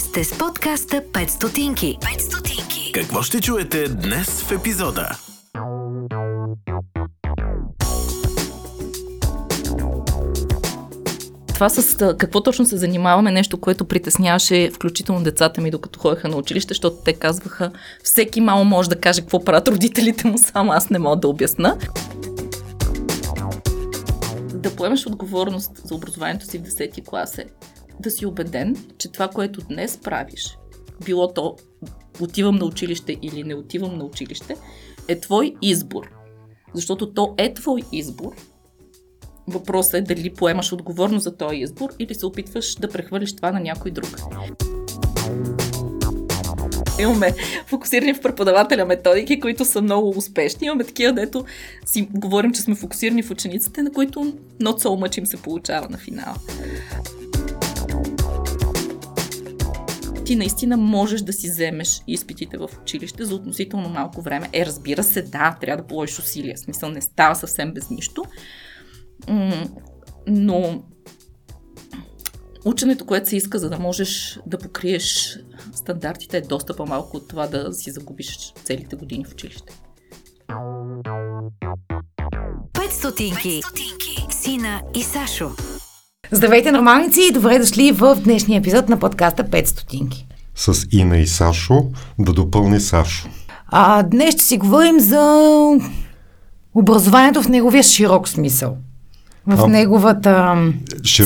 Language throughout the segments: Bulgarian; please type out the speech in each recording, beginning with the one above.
Вие сте с подкаста 5 стотинки. 5 стотинки. Какво ще чуете днес в епизода? Това с какво точно се занимаваме, нещо, което притесняваше включително децата ми, докато ходеха на училище, защото те казваха, всеки мало може да каже какво правят родителите му, само аз не мога да обясна. Да поемеш отговорност за образованието си в 10 клас е да си убеден, че това, което днес правиш, било то отивам на училище или не отивам на училище, е твой избор. Защото то е твой избор. Въпросът е дали поемаш отговорност за този избор или се опитваш да прехвърлиш това на някой друг. Имаме фокусирани в преподавателя методики, които са много успешни. Имаме такива, дето си говорим, че сме фокусирани в учениците, на които not so much им се получава на финала. Ти наистина можеш да си вземеш изпитите в училище за относително малко време. Е, разбира се, да, трябва да положиш усилия. В смисъл не става съвсем без нищо. Но ученето, което се иска, за да можеш да покриеш стандартите, е доста по-малко от това да си загубиш целите години в училище. 5 стотинки. Сина и Сашо. Здравейте, нормалници и добре дошли в днешния епизод на подкаста 5 стотинки. С Ина и Сашо да допълни Сашо. А, днес ще си говорим за образованието в неговия широк смисъл. В А, неговата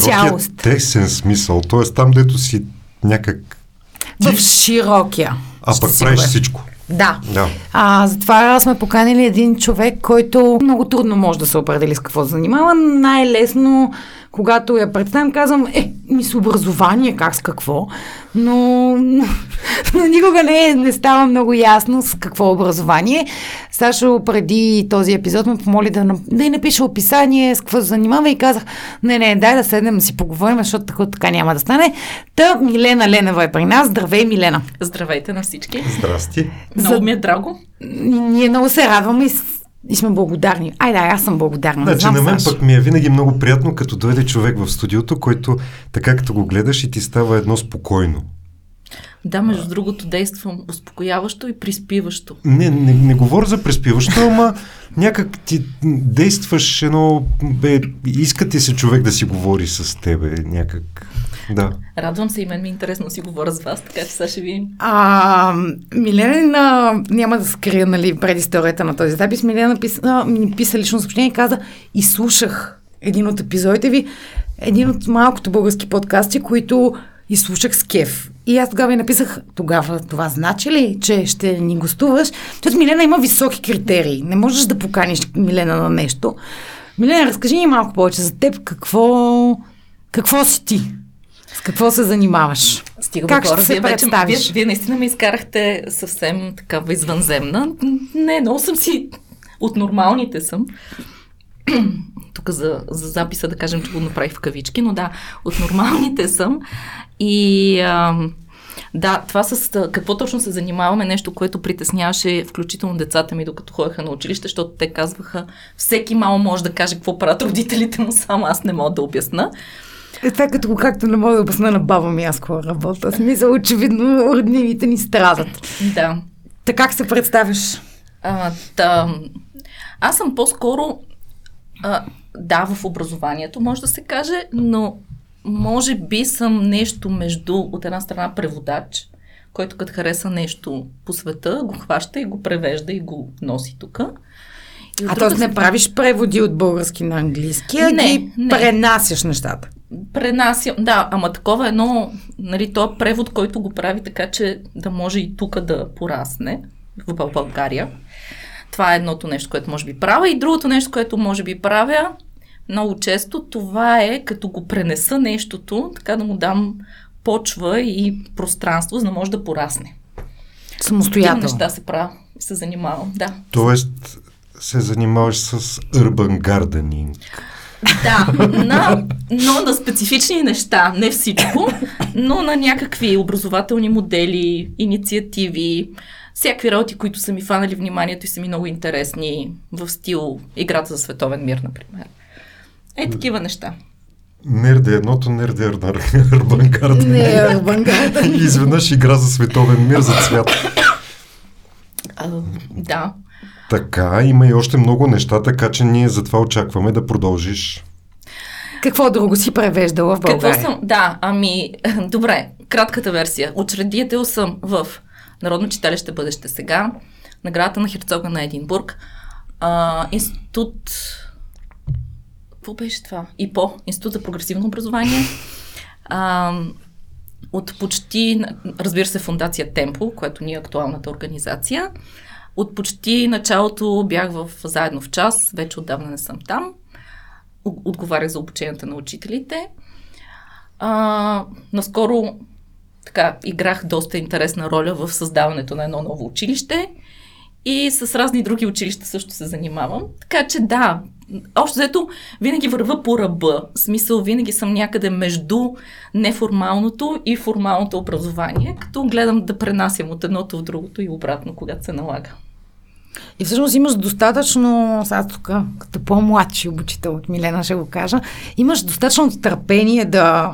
цялост. тесен смисъл, т.е. там, дето си някак... В широкия. А пък правиш говорим. всичко. Да. Да. А, затова сме поканили един човек, който много трудно може да се определи с какво занимава. Най-лесно, когато я представям, казвам, е, ми с образование, как с какво. Но, но, никога не, не става много ясно с какво образование. Сашо преди този епизод ме помоли да, да й напише описание, с какво се занимава и казах, не, не, дай да седнем да си поговорим, защото така, така няма да стане. Та Милена Ленева е при нас. Здравей, Милена! Здравейте на всички. Здрасти. Много ми е драго. Ние много се радваме и, с- и сме благодарни. Ай, да, аз съм благодарна. Значи знам, на мен Саш. пък ми е винаги много приятно, като дойде човек в студиото, който така като го гледаш и ти става едно спокойно. Да, между другото, действам успокояващо и приспиващо. Не, не, не говоря за преспиващо, ама някак ти действаш едно... Бе, иска ти се човек да си говори с тебе, някак... Да. Радвам се и мен ми е интересно си говоря с вас, така че сега ще видим. А, Милена, няма да скрия, нали, предисторията на този запис. Милена написа, ми писа лично съобщение и каза, и слушах един от епизодите ви, един от малкото български подкасти, които изслушах с кеф. И аз тогава и написах, тогава това значи ли, че ще ни гостуваш? Защото Милена има високи критерии. Не можеш да поканиш Милена на нещо. Милена, разкажи ни малко повече за теб. Какво, какво си ти? С какво се занимаваш? Стига Как хора, ще се вие, вече, вие, представиш? вие наистина ме изкарахте съвсем такава извънземна. Не, много съм си от нормалните съм. Тук за, за записа да кажем, че го направих в кавички, но да, от нормалните съм. И ам, да, това с а, какво точно се занимаваме, нещо, което притесняваше включително децата ми, докато ходеха на училище, защото те казваха, всеки мало може да каже какво правят родителите му, само аз не мога да обясна. Е, това е като го както не мога да обясня на баба ми, аз какво работя. Смисъл, очевидно, роднините ни страдат. Да. Така как се представяш? А, та, аз съм по-скоро, а, да, в образованието, може да се каже, но може би съм нещо между, от една страна, преводач, който като хареса нещо по света, го хваща и го превежда и го носи тук. А т.е. не правиш преводи от български на английски, а Не, ги не. пренасяш нещата. Пренасям, да, ама такова едно, нали, то е превод, който го прави така, че да може и тук да порасне в Бъл- България. Това е едното нещо, което може би правя. И другото нещо, което може би правя много често, това е като го пренеса нещото, така да му дам почва и пространство, за да може да порасне. Самостоятелно. неща се правя, се занимавам, да. Тоест се занимаваш с urban gardening. Да, на, но на специфични неща, не всичко, но на някакви образователни модели, инициативи, всякакви работи, които са ми фанали вниманието и са ми много интересни в стил играта за световен мир, например. Е, такива неща. Нерде едното, нерде Garden. Не. И изведнъж игра за световен мир за цвят. А, да. Така, има и още много неща, така че ние затова очакваме да продължиш. Какво друго си превеждала в България? Какво съм? Да, ами, добре, кратката версия. Учредител съм в Народно читалище Бъдеще сега, наградата на Херцога на Единбург, а, институт... Какво беше това? ИПО, Институт за прогресивно образование. А, от почти, разбира се, фундация Темпо, което ни е актуалната организация. От почти началото бях в Заедно в час, вече отдавна не съм там. Отговарях за обученията на учителите. А, наскоро така, играх доста интересна роля в създаването на едно ново училище и с разни други училища също се занимавам. Така че да, още заето винаги върва по ръба. В смисъл, винаги съм някъде между неформалното и формалното образование, като гледам да пренасям от едното в другото и обратно, когато се налага. И всъщност имаш достатъчно, сега тук, като по-младши обучител от Милена ще го кажа, имаш достатъчно търпение да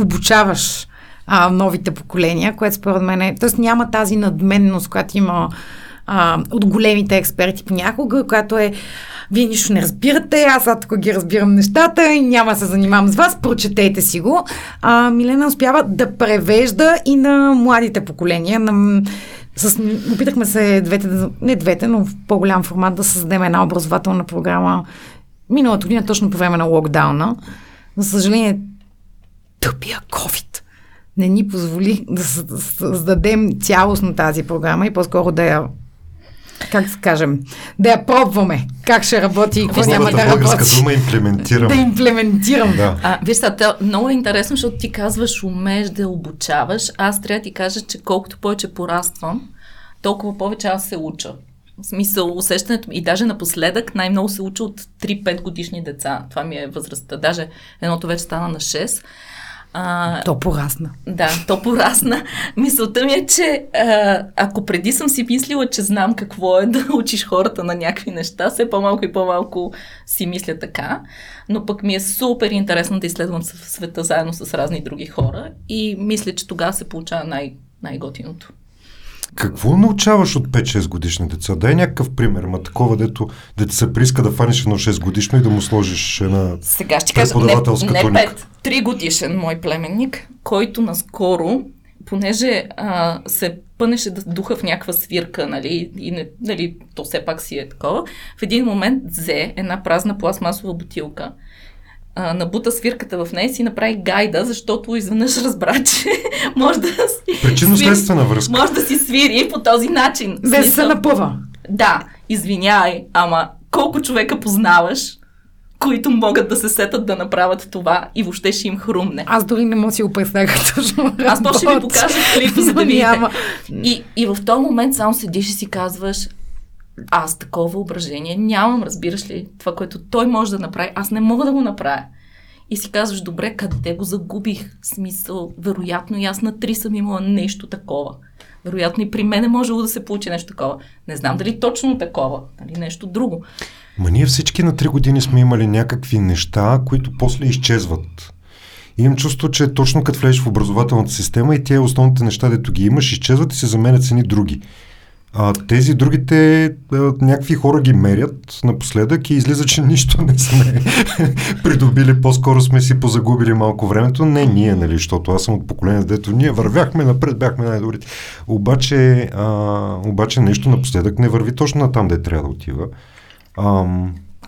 обучаваш а, новите поколения, което според мен е... Тоест няма тази надменност, която има а, от големите експерти понякога, която е вие нищо не разбирате, аз тук ги разбирам нещата и няма се занимавам с вас, прочетете си го. А, Милена успява да превежда и на младите поколения, на с, опитахме се двете, не двете, но в по-голям формат да създадем една образователна програма миналата година, точно по време на локдауна. За съжаление, тъпия COVID не ни позволи да създадем цялостно тази програма и по-скоро да я как да кажем, да я пробваме как ще работи и какво няма да работи. дума имплементирам. Да имплементирам. Да. А, виж сега, много е интересно, защото ти казваш, умееш да обучаваш. Аз трябва да ти кажа, че колкото повече пораствам, толкова повече аз се уча. В смисъл, усещането и даже напоследък най-много се уча от 3-5 годишни деца. Това ми е възрастта. Даже едното вече стана на 6. А, то порасна. Да, то порасна. Мисълта ми е, че а, ако преди съм си мислила, че знам какво е да учиш хората на някакви неща, все по-малко и по-малко си мисля така. Но пък ми е супер интересно да изследвам света заедно с разни други хора и мисля, че тогава се получава най- най-готиното. Какво научаваш от 5-6 годишни деца? Дай някакъв пример, ма такова, дето, дето се приска да фаниш едно 6 годишно и да му сложиш една Сега ще кажа, не, не 5, 3 годишен мой племенник, който наскоро, понеже а, се пънеше да духа в някаква свирка, нали, и не, нали, то все пак си е такова, в един момент взе една празна пластмасова бутилка, а, набута свирката в нея и си направи гайда, защото изведнъж разбра, че може да си... Причинно-следствена връзка. Може да си свири по този начин. Без се напъва. Да, извинявай, ама колко човека познаваш, които могат да се сетат да направят това и въобще ще им хрумне. Аз дори не мога си го представя точно Аз то ще ви покажа клипа, за да видите. И, и в този момент само седиш и си казваш, аз такова въображение нямам, разбираш ли? Това, което той може да направи, аз не мога да го направя. И си казваш, добре, къде го загубих? Смисъл, вероятно и аз на три съм имала нещо такова. Вероятно и при мен е можело да се получи нещо такова. Не знам дали точно такова, нали нещо друго. Ма ние всички на три години сме имали някакви неща, които после изчезват. И имам чувство, че точно като влезеш в образователната система и тези основните неща, дето ги имаш, изчезват и се заменят с едни други. А, тези другите някакви хора ги мерят напоследък и излиза, че нищо не сме придобили. По-скоро сме си позагубили малко времето. Не ние, нали, защото аз съм от поколение, дето ние вървяхме напред, бяхме най-добрите. Обаче, а, обаче нещо напоследък не върви точно на там, де трябва да отива. А,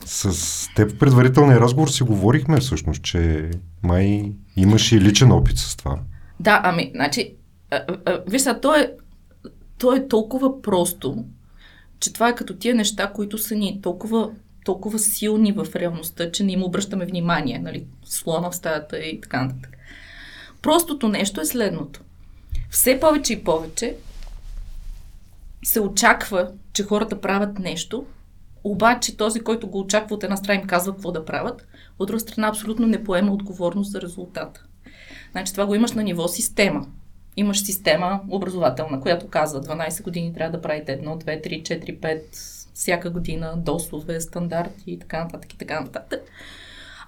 с теб в предварителния разговор си говорихме всъщност, че май имаш и личен опит с това. Да, ами, значи, виж сега, то е то е толкова просто, че това е като тия неща, които са ни толкова, толкова силни в реалността, че не им обръщаме внимание, нали, слона в стаята и така нататък. Простото нещо е следното. Все повече и повече се очаква, че хората правят нещо, обаче този, който го очаква от една страна им казва какво да правят, от друга страна абсолютно не поема отговорност за резултата. Значи това го имаш на ниво система имаш система образователна, която казва 12 години трябва да правите 1, 2, 3, 4, 5 всяка година, досове, стандарти и така нататък и така нататък.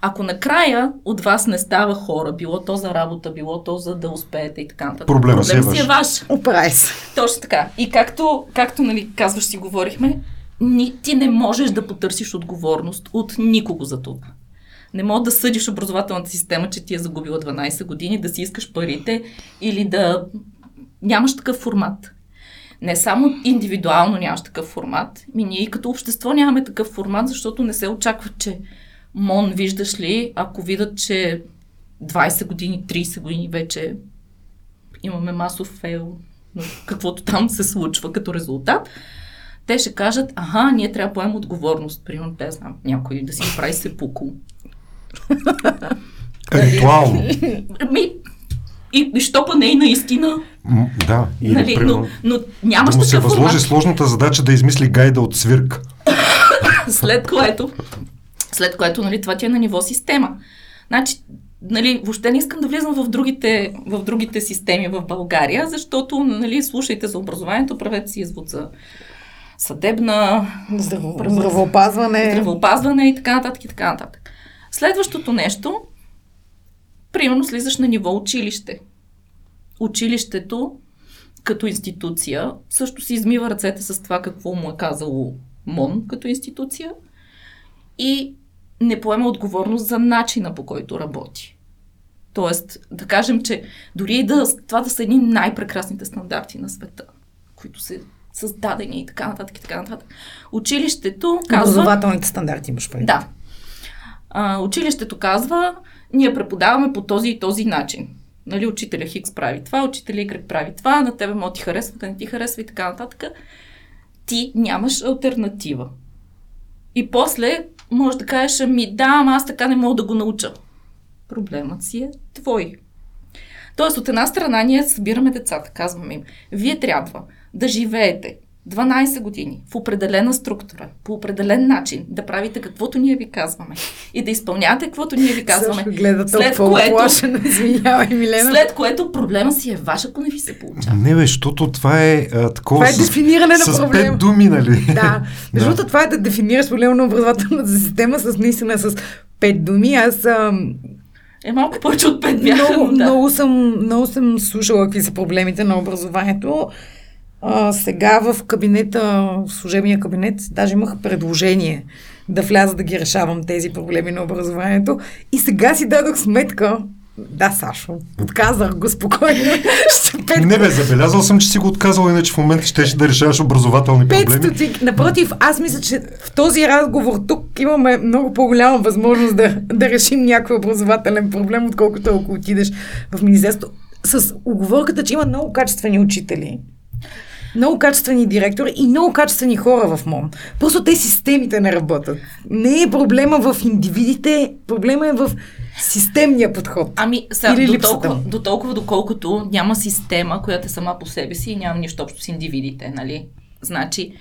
Ако накрая от вас не става хора, било то за работа, било то за да успеете и така нататък. Проблема си е си е ваш. Оправи се. Точно така. И както, както нали, казваш си, говорихме, ни, ти не можеш да потърсиш отговорност от никого за това. Не можеш да съдиш образователната система, че ти е загубила 12 години, да си искаш парите или да нямаш такъв формат. Не само индивидуално нямаш такъв формат, ми ние и като общество нямаме такъв формат, защото не се очаква, че МОН, виждаш ли, ако видят, че 20 години, 30 години вече имаме масов фейл, каквото там се случва като резултат, те ще кажат, аха, ние трябва да поемем отговорност. Примерно, да знам, някой да си прави сепуко. Ритуално. Ми, и, и що па не и наистина. М, да, или Нали, примерно, но, но нямаш да му се възложи формат. сложната задача да измисли гайда от свирка. След което, след което, нали, това ти е на ниво система. Значи, нали, въобще не искам да влизам в другите, в другите системи в България, защото, нали, слушайте за образованието, правете си извод за съдебна, Здраво, Правете- здравеопазване. здравеопазване и така нататък и така нататък. Следващото нещо, примерно слизаш на ниво училище. Училището като институция също си измива ръцете с това какво му е казало МОН като институция и не поема отговорност за начина по който работи. Тоест, да кажем, че дори и да, това да са едни най-прекрасните стандарти на света, които са създадени и така нататък и така нататък. Училището казва... Образователните стандарти имаш преди. Да. А, училището казва, ние преподаваме по този и този начин. Нали, учителя Хикс прави това, учителя Y прави това, на тебе му ти харесва, да не ти харесва и така нататък. Ти нямаш альтернатива. И после може да кажеш, ами да, ама аз така не мога да го науча. Проблемът си е твой. Тоест, от една страна ние събираме децата, казваме им, вие трябва да живеете 12 години в определена структура, по определен начин, да правите каквото ние ви казваме и да изпълнявате каквото ние ви казваме. Също гледа след което. Извинявай, Милена. след което проблема си е ваш, ако не ви се получава. Не бе, защото това е а, такова Това е с, дефиниране на с проблема. пет думи, нали? Да. Между другото, това е да дефинираш проблема на образователната система с наистина с пет думи. Аз ам, Е малко повече от пет бяха. много, но да. много, съм, много съм слушала какви са проблемите на образованието. А, сега в кабинета, в служебния кабинет, даже имах предложение да вляза да ги решавам тези проблеми на образованието. И сега си дадох сметка, да, Сашо, отказах го спокойно. Ще пет Не бе, забелязал съм, че си го отказал, иначе в момента ще да решаваш образователни проблеми. стотинки. Напротив, аз мисля, че в този разговор тук имаме много по-голяма възможност да, да решим някой образователен проблем, отколкото ако отидеш в Министерство. С оговорката, че има много качествени учители, много качествени директори и много качествени хора в МОН. Просто те системите не работят. Не е проблема в индивидите, проблема е в системния подход. Ами, Или до, толкова, до толкова, доколкото няма система, която е сама по себе си и няма нищо общо с индивидите, нали? Значи,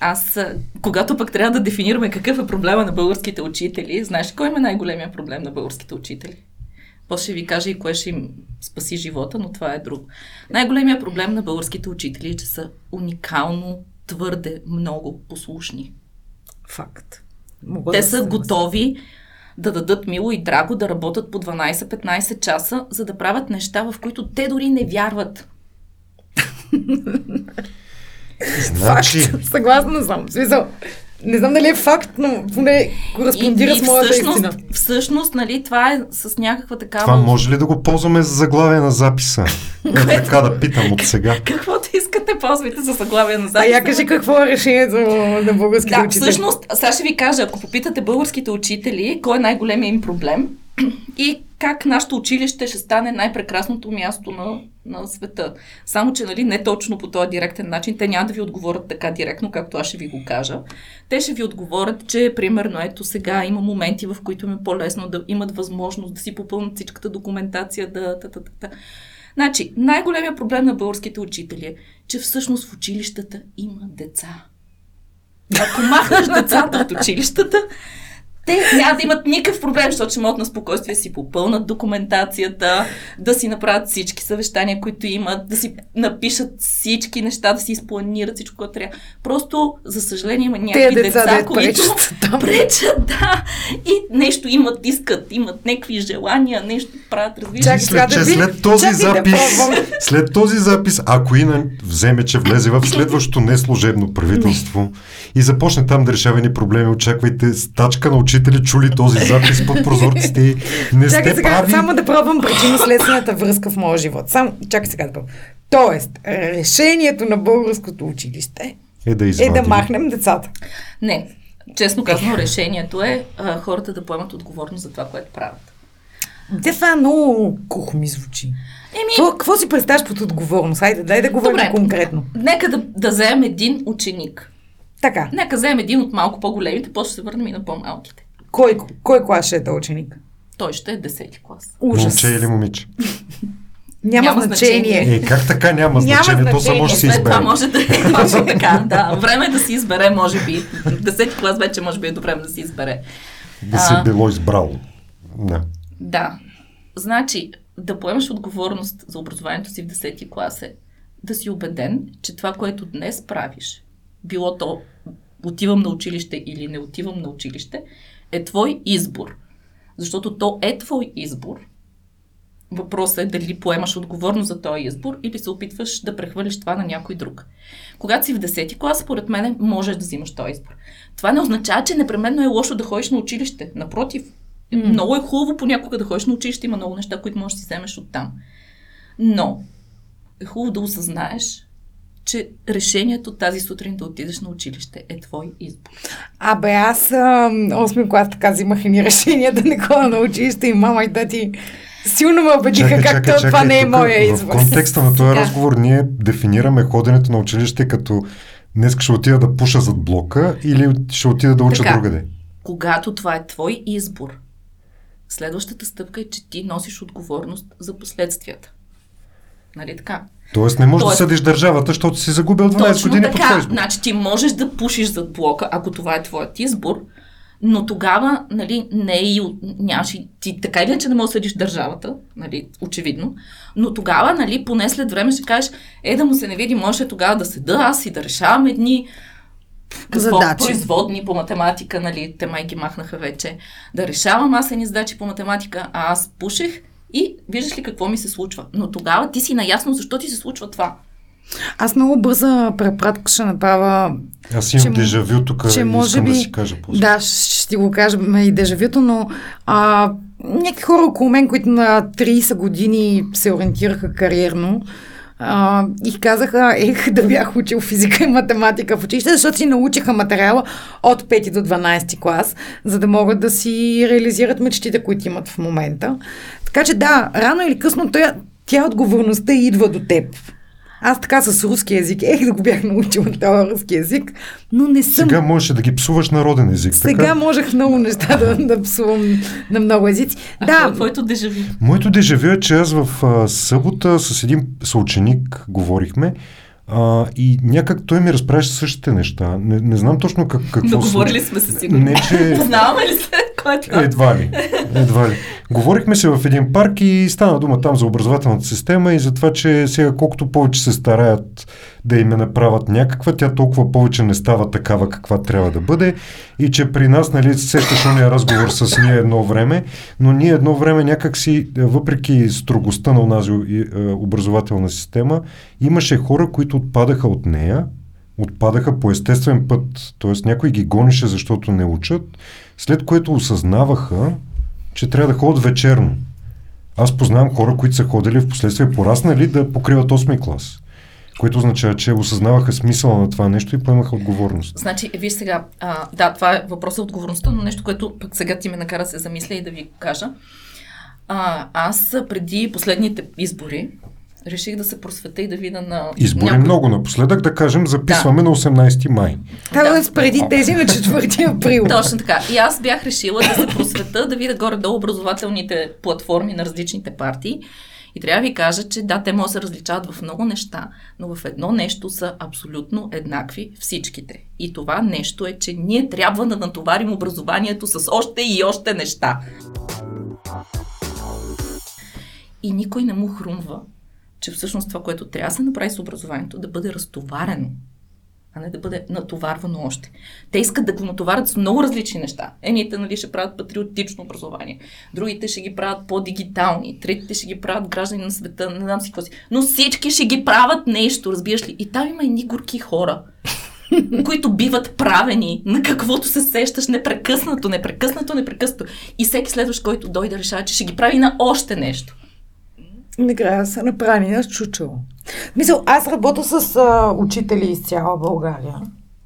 аз, когато пък трябва да дефинираме какъв е проблема на българските учители, знаеш кой има най-големия проблем на българските учители? После ще ви кажа и кое ще им спаси живота, но това е друго. Най-големия проблем на българските учители е, че са уникално твърде много послушни. Факт. Мога Те да са се готови да дадат мило и драго, да работят по 12-15 часа, за да правят неща, в които те дори не вярват. Значи, Факт. Съгласна съм. Смисъл, не знам дали е факт, но поне кореспондира с моята всъщност, истина. всъщност, нали, това е с някаква такава... това може ли да го ползваме за заглавие на записа? Е, така да питам от сега. Каквото искате, ползвайте за заглавие на А записа. я кажи какво е решението на българските Да, учители. всъщност, сега ще ви кажа, ако попитате българските учители, кой е най-големият им проблем и как нашето училище ще стане най-прекрасното място на, на света. Само, че нали, не точно по този директен начин, те няма да ви отговорят така директно, както аз ще ви го кажа. Те ще ви отговорят, че примерно ето сега има моменти, в които им е по-лесно да имат възможност да си попълнят всичката документация, да... Та, та, та, та. Значи, най-големият проблем на българските учители е, че всъщност в училищата има деца. Ако махнеш децата от училищата, те няма да имат никакъв проблем, защото ще могат на спокойствие да си попълнат документацията, да си направят всички съвещания, които имат, да си напишат всички неща, да си изпланират всичко, което трябва. Просто, за съжаление, има някакви деца, деца, дето които пречат там. пречат, да, и нещо имат, искат, имат някакви желания, нещо правят, разбираш. Мисля, че да след този чакай да запис, пробвам. след този запис, ако Ина вземе, че влезе в следващото неслужебно правителство и започне там да решава ни проблеми, очаквайте стачка на учители, чули този запис под прозорците и не Чакай сте сега, прави. само да пробвам причинно-следствената връзка в моя живот. Само, чакай сега да пробвам. Тоест, решението на българското училище Е да е извади. да махнем децата. Не, честно казано, решението е а, хората да поемат отговорност за това, което правят. Те това много кухо ми звучи. Еми, Какво, какво си представяш под отговорност? Хайде, дай да говорим Добре. конкретно. нека да, да вземем един ученик. Така, Нека вземем един от малко по-големите, после ще се върнем и на по-малките. Кой, кой клас ще е този ученик? Той ще е 10 клас. Ужас. Момче или момиче? Няма, Няма значение. значение. Е, как така няма Няма значение? То само ще се След това избере. може да е точно така. Да, време е да си избере, може би. 10 клас вече може би е добре да си избере. Да се А. било избрало. Да. Да. Значи, да поемаш отговорност за образованието си в 10 клас е да си убеден, че това, което днес правиш, било то отивам на училище или не отивам на училище, е твой избор. Защото то е твой избор. Въпросът е дали поемаш отговорност за този избор или се опитваш да прехвърлиш това на някой друг. Когато си в 10 клас, според мен, можеш да взимаш този избор. Това не означава, че непременно е лошо да ходиш на училище. Напротив, М. много е хубаво понякога да ходиш на училище, има много неща, които можеш да си вземеш оттам. Но е хубаво да осъзнаеш, че решението тази сутрин да отидеш на училище е твой избор. Абе, аз а, 8 клас така взимах едни решения да не ходя на училище и мама и тати силно ме убедиха как то, това не е тук моя В избор. контекста на този разговор ние дефинираме ходенето на училище като днес ще отида да пуша зад блока или ще отида да уча Така. другаде. Когато това е твой избор, следващата стъпка е, че ти носиш отговорност за последствията. Нали така? Тоест не можеш Тоест- да съдиш държавата, защото си загубил 12 Точно години така. избор. Значи ти можеш да пушиш зад блока, ако това е твоят избор, но тогава, нали, не е и, от- нямаш и, ти така или иначе не можеш да съдиш държавата, нали, очевидно, но тогава, нали, поне след време ще кажеш, е да му се не види, може тогава да седа аз и да решавам едни какво, Задачи. производни по математика, нали, те май ги махнаха вече, да решавам аз едни задачи по математика, а аз пушех и виждаш ли какво ми се случва. Но тогава ти си наясно защо ти се случва това. Аз много бърза препратка ще направя Аз имам че дежавю тук че може би... да си кажа после. Да, ще ти го кажем и дежавюто, но а, някакви хора около мен, които на 30 години се ориентираха кариерно, и казаха, ех, да бях учил физика и математика в училище, защото си научиха материала от 5 до 12 клас, за да могат да си реализират мечтите, които имат в момента. Така че да, рано или късно тя, тя отговорността идва до теб. Аз така с руски език, ех да го бях научила този руски език, но не съм Сега можеше да ги псуваш народен език. сега така? можех много неща да, да псувам на много езици. А какво е да, твоето дежави? Моето дежавю е, че аз в а, събота с един съученик говорихме а, и някак той ми разправяше същите неща. Не, не знам точно как, какво Но говорили сме се сигурно. Не, че... Познаваме ли се? Кой е това? Едва ли. Едва ли. Говорихме се в един парк и стана дума там за образователната система и за това, че сега колкото повече се стараят да им направят някаква, тя толкова повече не става такава каква трябва да бъде и че при нас, нали, сещаш ония разговор с ние едно време, но ние едно време някак си, въпреки строгостта на онази е, образователна система, имаше хора, които отпадаха от нея, отпадаха по естествен път, т.е. някой ги гонеше, защото не учат, след което осъзнаваха, че трябва да ходят вечерно. Аз познавам хора, които са ходили в последствие пораснали да покриват 8 клас. Което означава, че осъзнаваха смисъла на това нещо и поемаха отговорност. Значи, виж сега, а, да, това е въпросът от отговорността, но нещо, което пък сега ти ме накара да се замисля и да ви кажа. А, аз преди последните избори реших да се просвета и да видя на... Избори някой- много напоследък, да кажем, записваме на 18 май. Тоест преди тези на 4 април. Точно така. И аз бях решила да се просвета, да видя горе-долу образователните платформи на различните партии И трябва да ви кажа, че да, те могат да се различават в много неща, но в едно нещо са абсолютно еднакви всичките. И това нещо е, че ние трябва да натоварим образованието с още и още неща. И никой не му хрумва, че всъщност това, което трябва да се направи с образованието, да бъде разтоварено а не да бъде натоварвано още. Те искат да го натоварят с много различни неща. Едните нали, ще правят патриотично образование, другите ще ги правят по-дигитални, третите ще ги правят граждани на света, не знам си какво си. Но всички ще ги правят нещо, разбираш ли? И там има едни горки хора, които биват правени на каквото се сещаш непрекъснато, непрекъснато, непрекъснато. И всеки следващ, който дойде, решава, че ще ги прави на още нещо. Накрая са направени на чучело. Мисъл, аз работя с а, учители из цяла България,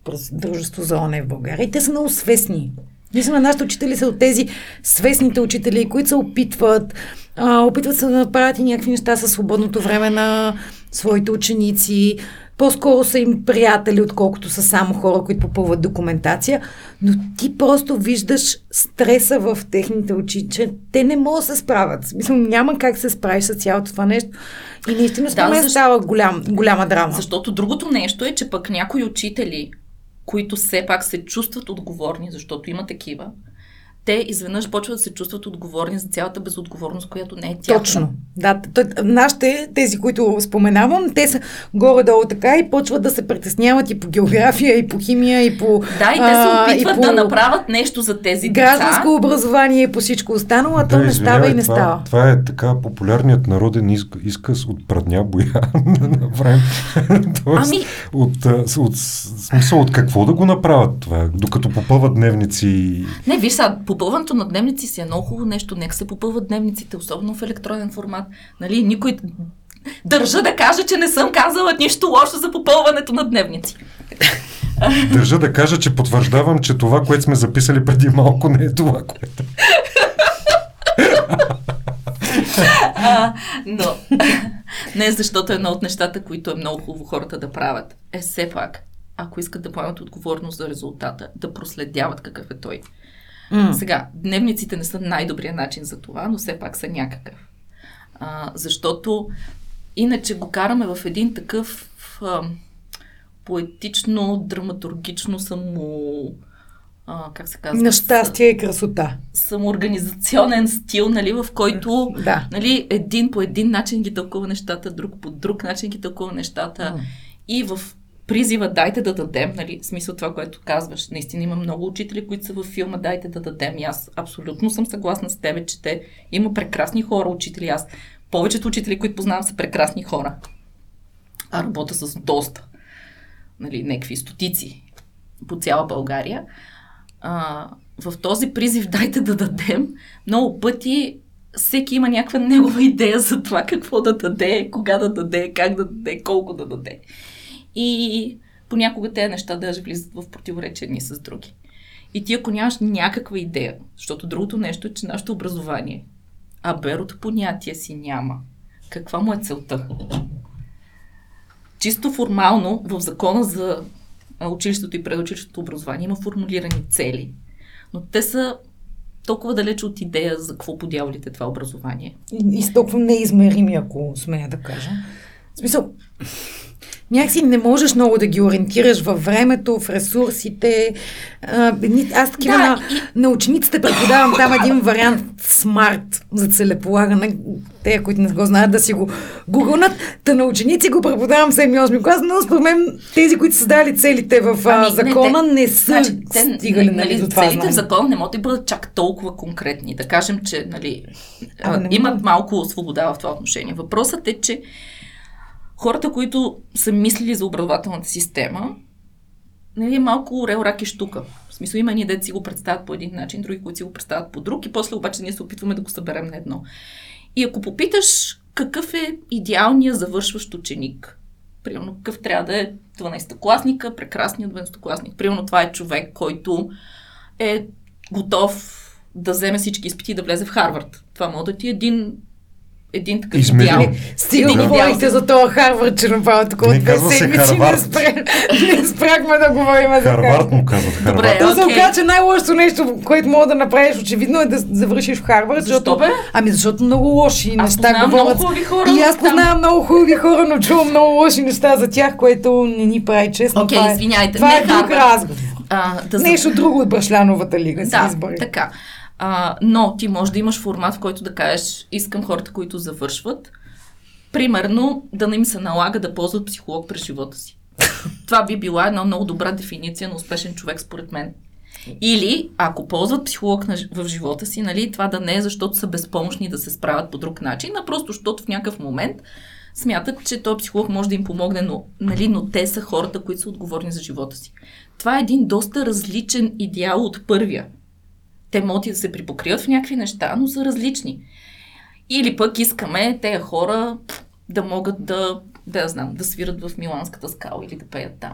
през Дружество за ОНЕ в България, и те са много свестни. Мисля, на нашите учители са от тези свестните учители, които се опитват, а, опитват се да направят и някакви неща със свободното време на своите ученици, по-скоро са им приятели, отколкото са само хора, които попълват документация, но ти просто виждаш стреса в техните очи, че те не могат да се справят. Смисъл, няма как се справиш с цялото това нещо. И наистина да, защо... става голям, голяма драма. Защото другото нещо е, че пък някои учители, които все пак се чувстват отговорни, защото има такива, те изведнъж почват да се чувстват отговорни за цялата безотговорност, която не е тяхна. Точно. Да, нашите, тези, които споменавам, те са горе-долу така и почват да се притесняват и по география, и по химия, и по... Да, и те се опитват по... да направят нещо за тези Гражданско деца. образование и по всичко останало, а да, то не става и не това, става. Това е така популярният народен изказ от прадня боя да направим. Тоест, ами... от, от, от, смисъл, от какво да го направят това, докато попълват дневници? Не, виж сега, попълването на дневници си е много хубаво нещо. Нека се попълват дневниците, особено в електронен формат. Нали, никой... Държа да кажа, че не съм казала нищо лошо за попълването на дневници. Държа да кажа, че потвърждавам, че това, което сме записали преди малко, не е това, което. а, но не защото едно от нещата, които е много хубаво хората да правят, е все пак, ако искат да поемат отговорност за резултата, да проследяват какъв е той. Mm. Сега, дневниците не са най-добрият начин за това, но все пак са някакъв. А, защото иначе го караме в един такъв а, поетично, драматургично само а, как се казва? На щастие и красота. Самоорганизационен стил, нали, в който да. нали, един по един начин ги тълкува нещата, друг по друг начин ги тълкува нещата. Mm. И в призива дайте да дадем, нали, смисъл това, което казваш. Наистина има много учители, които са във филма дайте да дадем. И аз абсолютно съм съгласна с тебе, че те има прекрасни хора, учители. Аз повечето учители, които познавам, са прекрасни хора. А работя с доста, нали, някакви стотици по цяла България. А, в този призив дайте да дадем, много пъти всеки има някаква негова идея за това какво да даде, кога да даде, как да даде, колко да даде. И понякога тези неща даже влизат в противоречие едни с други. И ти ако нямаш някаква идея, защото другото нещо е, че нашето образование, а берото понятие си няма. Каква му е целта? Чисто формално в закона за училището и предучилищното образование има формулирани цели, но те са толкова далече от идея за какво подявалите това образование. И, и толкова неизмерими, ако смея да кажа. В смисъл, някакси не можеш много да ги ориентираш във времето, в ресурсите. Аз такива да, на, и... на учениците преподавам там един вариант смарт за целеполагане. Те, които не го знаят, да си го гугълнат. Та на ученици го преподавам 7-8 клас, но според мен тези, които са дали целите в ами, закона, не, те, не са значи, те, стигали нали, нали, до това Целите знание. в закон не могат да бъдат чак толкова конкретни. Да кажем, че нали, а, имат малко свобода в това отношение. Въпросът е, че хората, които са мислили за образователната система, нали, е малко орел, рак и штука. В смисъл има ние да си го представят по един начин, други, които си го представят по друг и после обаче ние се опитваме да го съберем на едно. И ако попиташ какъв е идеалният завършващ ученик, примерно какъв трябва да е 12-класника, прекрасният 12-класник. Примерно това е човек, който е готов да вземе всички изпити и да влезе в Харвард. Това може да ти е един един такъв Измерил. идеал. Стига идеал говорихте за това Харвард, че направо такова Не, две се седмици не, спре, не спрахме да говорим за Харвард му казват. Харвард. То се Окей. оказа, че най-лошото нещо, което мога да направиш, очевидно е да завършиш в Харвард. Защо, защото, бе? Ами защото много лоши Аз неща познавам говорят. много хора И аз там. познавам много хубави хора, но чувам много лоши неща за тях, което не ни прави честно. Окей, това е, извиняйте, Това не е друг разговор. А, да за- Нещо друго от Башляновата лига си Да, избори. така. А, но ти можеш да имаш формат, в който да кажеш, искам хората, които завършват, примерно да не им се налага да ползват психолог през живота си. Това би била една много добра дефиниция на успешен човек, според мен. Или, ако ползват психолог на, в живота си, нали, това да не е защото са безпомощни да се справят по друг начин, а просто защото в някакъв момент смятат, че този психолог може да им помогне, но, нали, но те са хората, които са отговорни за живота си. Това е един доста различен идеал от първия. Те могат и да се припокриват в някакви неща, но са различни. Или пък искаме тези хора да могат да, да знам, да свират в Миланската скала или да пеят там.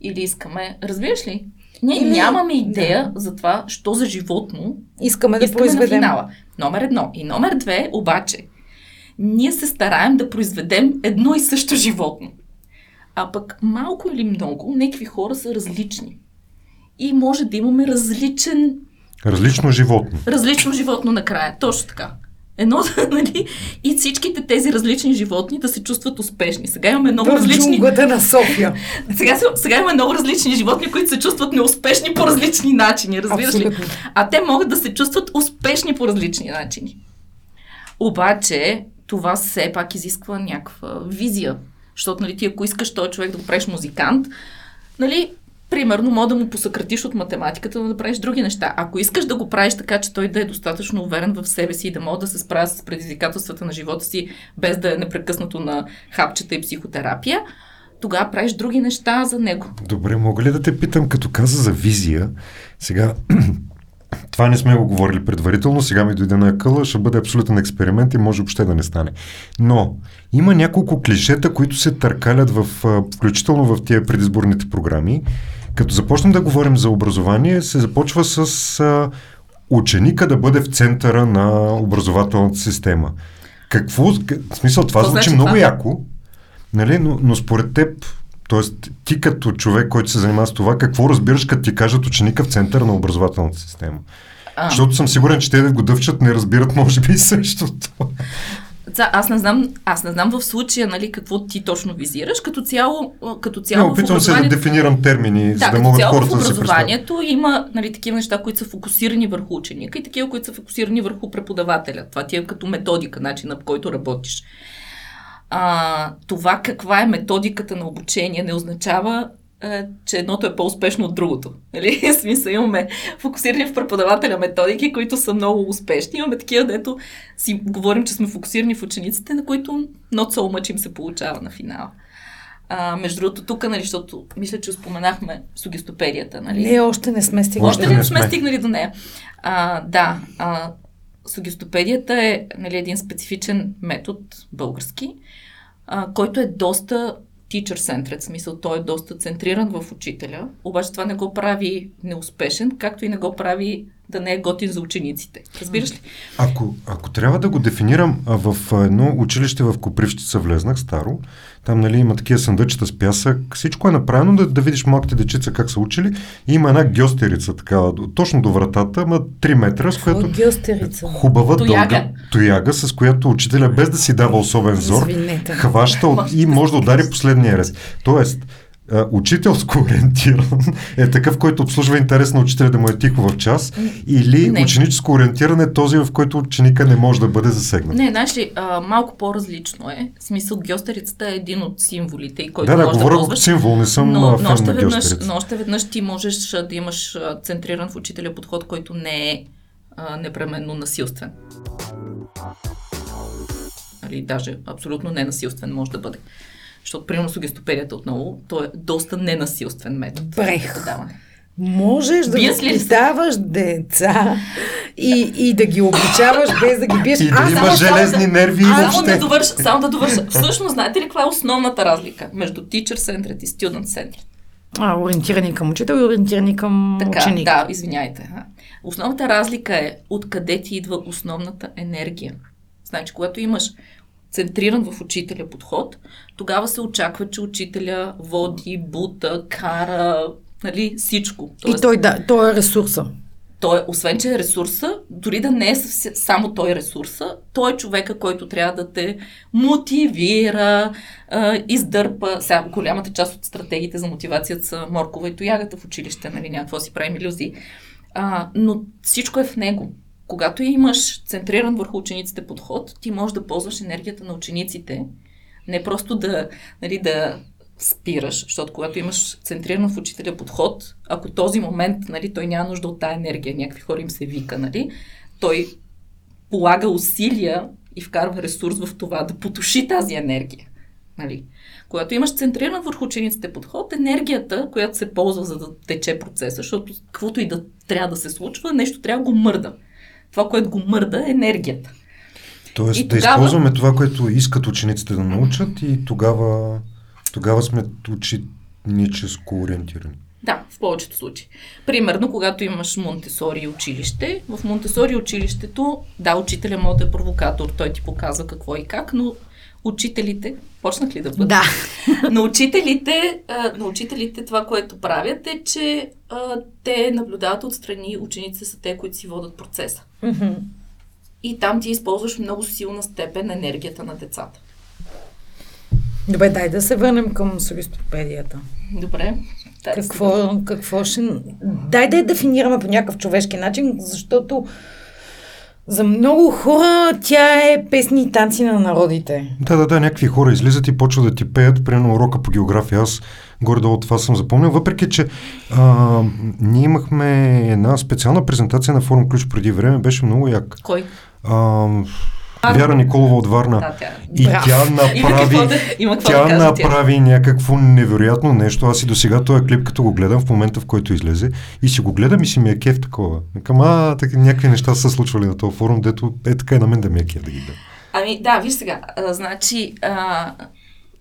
Или искаме, разбираш ли? Ние Или- нямаме идея за това, що за животно Искаме да искаме на произведем. финала. Номер едно. И номер две, обаче, ние се стараем да произведем едно и също животно. А пък малко или много, някакви хора са различни. И може да имаме различен, Различно животно. различно животно накрая. Точно така. Едно, нали? И всичките тези различни животни да се чувстват успешни. Сега имаме много В различни. джунглата на София. Сега, се- сега има много различни животни, които се чувстват неуспешни по различни начини, разбираш ли? А те могат да се чувстват успешни по различни начини. Обаче, това все пак изисква някаква визия. Защото, нали, ти ако искаш този човек да го правиш музикант, нали, примерно, мога да му посъкратиш от математиката, да направиш други неща. Ако искаш да го правиш така, че той да е достатъчно уверен в себе си и да може да се справя с предизвикателствата на живота си, без да е непрекъснато на хапчета и психотерапия, тогава правиш други неща за него. Добре, мога ли да те питам, като каза за визия, сега това не сме го говорили предварително, сега ми дойде на къла, ще бъде абсолютен експеримент и може въобще да не стане. Но има няколко клишета, които се търкалят в, включително в тия предизборните програми. Като започнем да говорим за образование, се започва с а, ученика да бъде в центъра на образователната система. Какво, в смисъл, това Какво звучи значи много това? яко, нали? но, но според теб, т.е. ти като човек, който се занимава с това, какво разбираш, като ти кажат ученика в центъра на образователната система? А. Защото съм сигурен, че те да го дъвчат не разбират, може би, същото. Ца, аз не знам, аз не знам в случая, нали, какво ти точно визираш. Като цяло, като Не, цяло в опитвам се да дефинирам термини, за Да, да като могат цяло в хората да се представят. образованието има нали, такива неща, които са фокусирани върху ученика и такива, които са фокусирани върху преподавателя. Това ти е като методика, начина по който работиш. А, това каква е методиката на обучение не означава, че едното е по-успешно от другото. Нали? В смисъл имаме фокусирани в преподавателя методики, които са много успешни. Имаме такива, дето си говорим, че сме фокусирани в учениците, на които not so much им се получава на финала. А, между другото, тук, нали, защото мисля, че споменахме сугестопедията, нали? Не, още не сме стигнали. Още не сме. стигнали до нея. А, да, а, сугестопедията е нали, един специфичен метод български, а, който е доста teacher-centered, смисъл той е доста центриран в учителя, обаче това не го прави неуспешен, както и не го прави да не е готин за учениците. Разбираш ли? Ако, ако трябва да го дефинирам, в едно училище в Копривщица влезнах, старо, там нали, има такива съндъчета с пясък, всичко е направено да, да видиш малките дечица как са учили. И има една гьостерица, такава, до- точно до вратата, ама 3 метра, с която геостерица? хубава Тояга. дълга тояга, с която учителя, без да си дава особен зор, Извинете. хваща от, и може да удари последния рез. Тоест, учителско ориентиран е такъв, който обслужва интерес на учителя да му е тихо в час, или Не. ученическо ориентиран е този, в който ученика не може да бъде засегнат. Не, знаеш ли, а, малко по-различно е. В смисъл, гьостерицата е един от символите, който да, да, можеш да говоря ползваш. от символ, не съм но, но, но, фен още на веднъж, но още веднъж ти можеш да имаш центриран в учителя подход, който не е а, непременно насилствен. Нали, даже абсолютно ненасилствен може да бъде. Защото, примерно, сугестопедията отново, то е доста ненасилствен метод. Брех. Можеш да възпитаваш деца и, и да ги обучаваш без да ги биеш. И да Аз има само- само железни да- нерви и Само да въобще. довърша, само да довърша. Всъщност, знаете ли каква е основната разлика между teacher centered и student centered? А, ориентирани към учител и ориентирани към Така, ученик. да, извиняйте. а. Основната разлика е откъде ти идва основната енергия. Значи, когато имаш центриран в учителя подход, тогава се очаква, че учителя води, бута, кара, нали, всичко. И той, да, той е ресурса. Той, освен, че е ресурса, дори да не е само той ресурса, той е човека, който трябва да те мотивира, издърпа. Сега, голямата част от стратегиите за мотивацията са моркова и тоягата в училище, нали, някакво си правим иллюзии. А, но всичко е в него. Когато имаш центриран върху учениците подход, ти можеш да ползваш енергията на учениците, не просто да, нали, да спираш, защото когато имаш центриран в учителя подход, ако този момент, нали, той няма нужда от тая енергия, някакви хора им се вика, нали, той полага усилия и вкарва ресурс в това да потуши тази енергия. Нали? Когато имаш центриран върху учениците подход, енергията, която се ползва за да тече процеса, защото каквото и да трябва да се случва, нещо трябва да го мърда. Това, което го мърда, е енергията. Тоест И да тогава- използваме това, което искат учениците да научат и тогава, тогава сме ученическо ориентирани. Да, в повечето случаи. Примерно, когато имаш Монтесори училище, в Монтесори училището, да, учителя може да е провокатор, той ти показва какво и как, но учителите, почнах ли да бъда? Да. на, учителите, на учителите това, което правят е, че а, те наблюдават отстрани, учениците са те, които си водят процеса. И там ти използваш много силна степен енергията на децата. Добре, дай да се върнем към суристопедията. Добре? Да, Какво, какво ще... Дай да я дефинираме по някакъв човешки начин, защото за много хора тя е песни и танци на народите. Да, да, да, някакви хора излизат и почват да ти пеят, примерно урока по география. Аз горе-долу това съм запомнил, въпреки че а, ние имахме една специална презентация на форум Ключ преди време, беше много як. Кой? А, Вяра Николова от Варна. Да, тя. И Браво. тя Има направи, има какво тя да каже тя. направи някакво невероятно нещо. Аз и до сега този клип, като го гледам в момента, в който излезе, и си го гледам и си ми е кеф такова. Викам, а, така, някакви неща са случвали на този форум, дето е така и на мен да ми е кеф да ги гледам. Ами да, виж сега, а, значи а,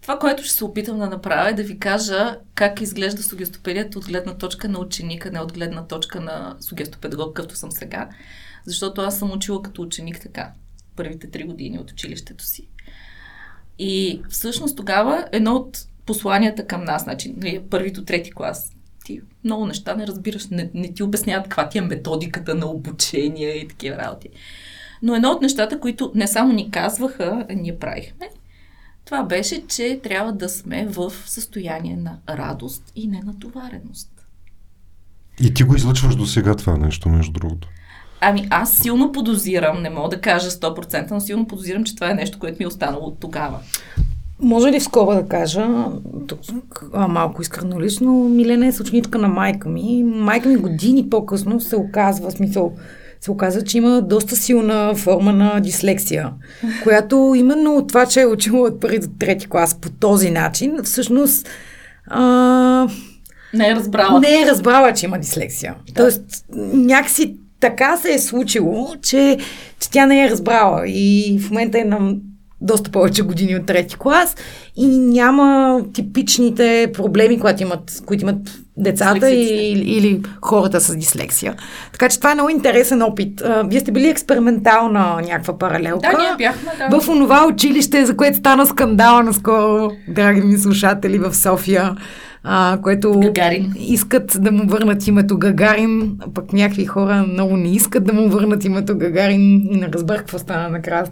това, което ще се опитам да направя е да ви кажа как изглежда сугестопедията от гледна точка на ученика, не от гледна точка на сугестопедагог, какъвто съм сега. Защото аз съм учила като ученик така, първите три години от училището си. И всъщност тогава едно от посланията към нас, значи нали, първи до трети клас, ти много неща не разбираш, не, не ти обясняват каква ти е методиката на обучение и такива работи. Но едно от нещата, които не само ни казваха, а ние правихме, това беше, че трябва да сме в състояние на радост и ненатовареност. И ти го излъчваш до сега това нещо, между другото. Ами аз силно подозирам, не мога да кажа 100%, но силно подозирам, че това е нещо, което ми е останало от тогава. Може ли скоро да кажа, тук а, малко искрено лично, Милена е съученичка на майка ми. Майка ми години по-късно се оказва, смисъл, се оказа, че има доста силна форма на дислексия, която именно от това, че е учила от първи до трети клас по този начин, всъщност а, Не е разбрала. не е разбрала, че има дислексия. Да. Тоест, някакси така се е случило, че, че тя не е разбрала. И в момента е на доста повече години от трети клас и няма типичните проблеми, които имат, които имат децата и, Дислексиците. или хората с дислексия. Така че това е много интересен опит. А, Вие сте били експериментална някаква паралелка. Да, ние бяхме, да. В онова училище, за което стана скандала наскоро, драги ми слушатели, в София, а, което Гагарин. искат да му върнат името Гагарин, а пък някакви хора много не искат да му върнат името Гагарин и не разбрах какво стана накрая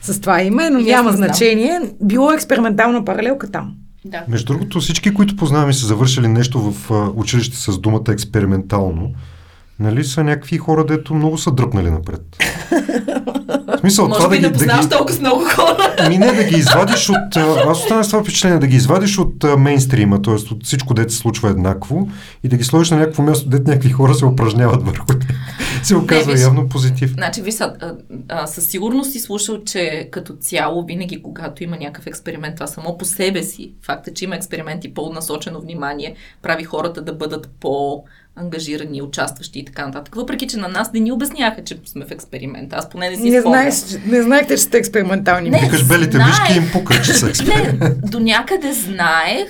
с това име, но И няма значение. Било експериментална паралелка там. Да. Между другото, всички, които познавам и са завършили нещо в училище с думата експериментално, нали са някакви хора, дето много са дръпнали напред. В смисъл, Може това би да не ги, да познаваш ги, толкова с много хора. Ами не да ги извадиш от... Аз останах с това впечатление, да ги извадиш от а, мейнстрима, т.е. от всичко, дето се случва еднакво и да ги сложиш на някакво място, дето някакви хора се упражняват върху тях. се оказва виж. явно позитив. Значи, ви са, а, а, със сигурност си слушал, че като цяло, винаги когато има някакъв експеримент, това само по себе си, факта, че има експеримент и по-насочено внимание, прави хората да бъдат по ангажирани, участващи и така нататък. Въпреки, че на нас не ни обясняха, че сме в експеримент. Аз поне не си Не, спомням. знаеш, не знаехте, че сте експериментални. Не. Викаш белите знаех. вишки и им пука, че са експеримент. Не, до някъде знаех,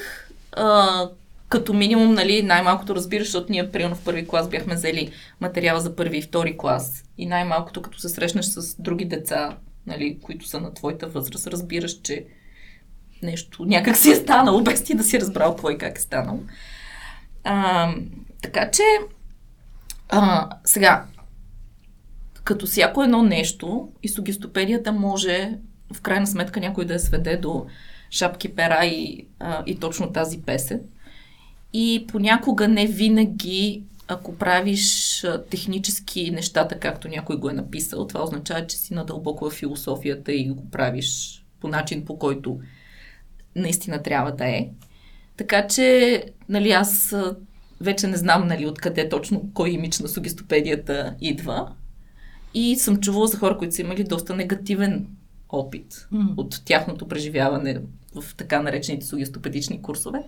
а, като минимум, нали, най-малкото разбираш, защото ние, примерно в първи клас бяхме взели материала за първи и втори клас. И най-малкото, като се срещнеш с други деца нали, които са на твоята възраст, разбираш, че нещо някак си е станало, без ти да си разбрал и как е станало. А, така че, а, сега, като всяко едно нещо, и сугестопедията може в крайна сметка някой да я сведе до шапки пера и, а, и точно тази песен. И понякога не винаги, ако правиш технически нещата, както някой го е написал, това означава, че си надълбоко в философията и го правиш по начин, по който наистина трябва да е. Така че, нали, аз вече не знам, нали, откъде точно кой имидж на сугестопедията идва. И съм чувала за хора, които са имали доста негативен опит М. от тяхното преживяване в така наречените сугестопедични курсове.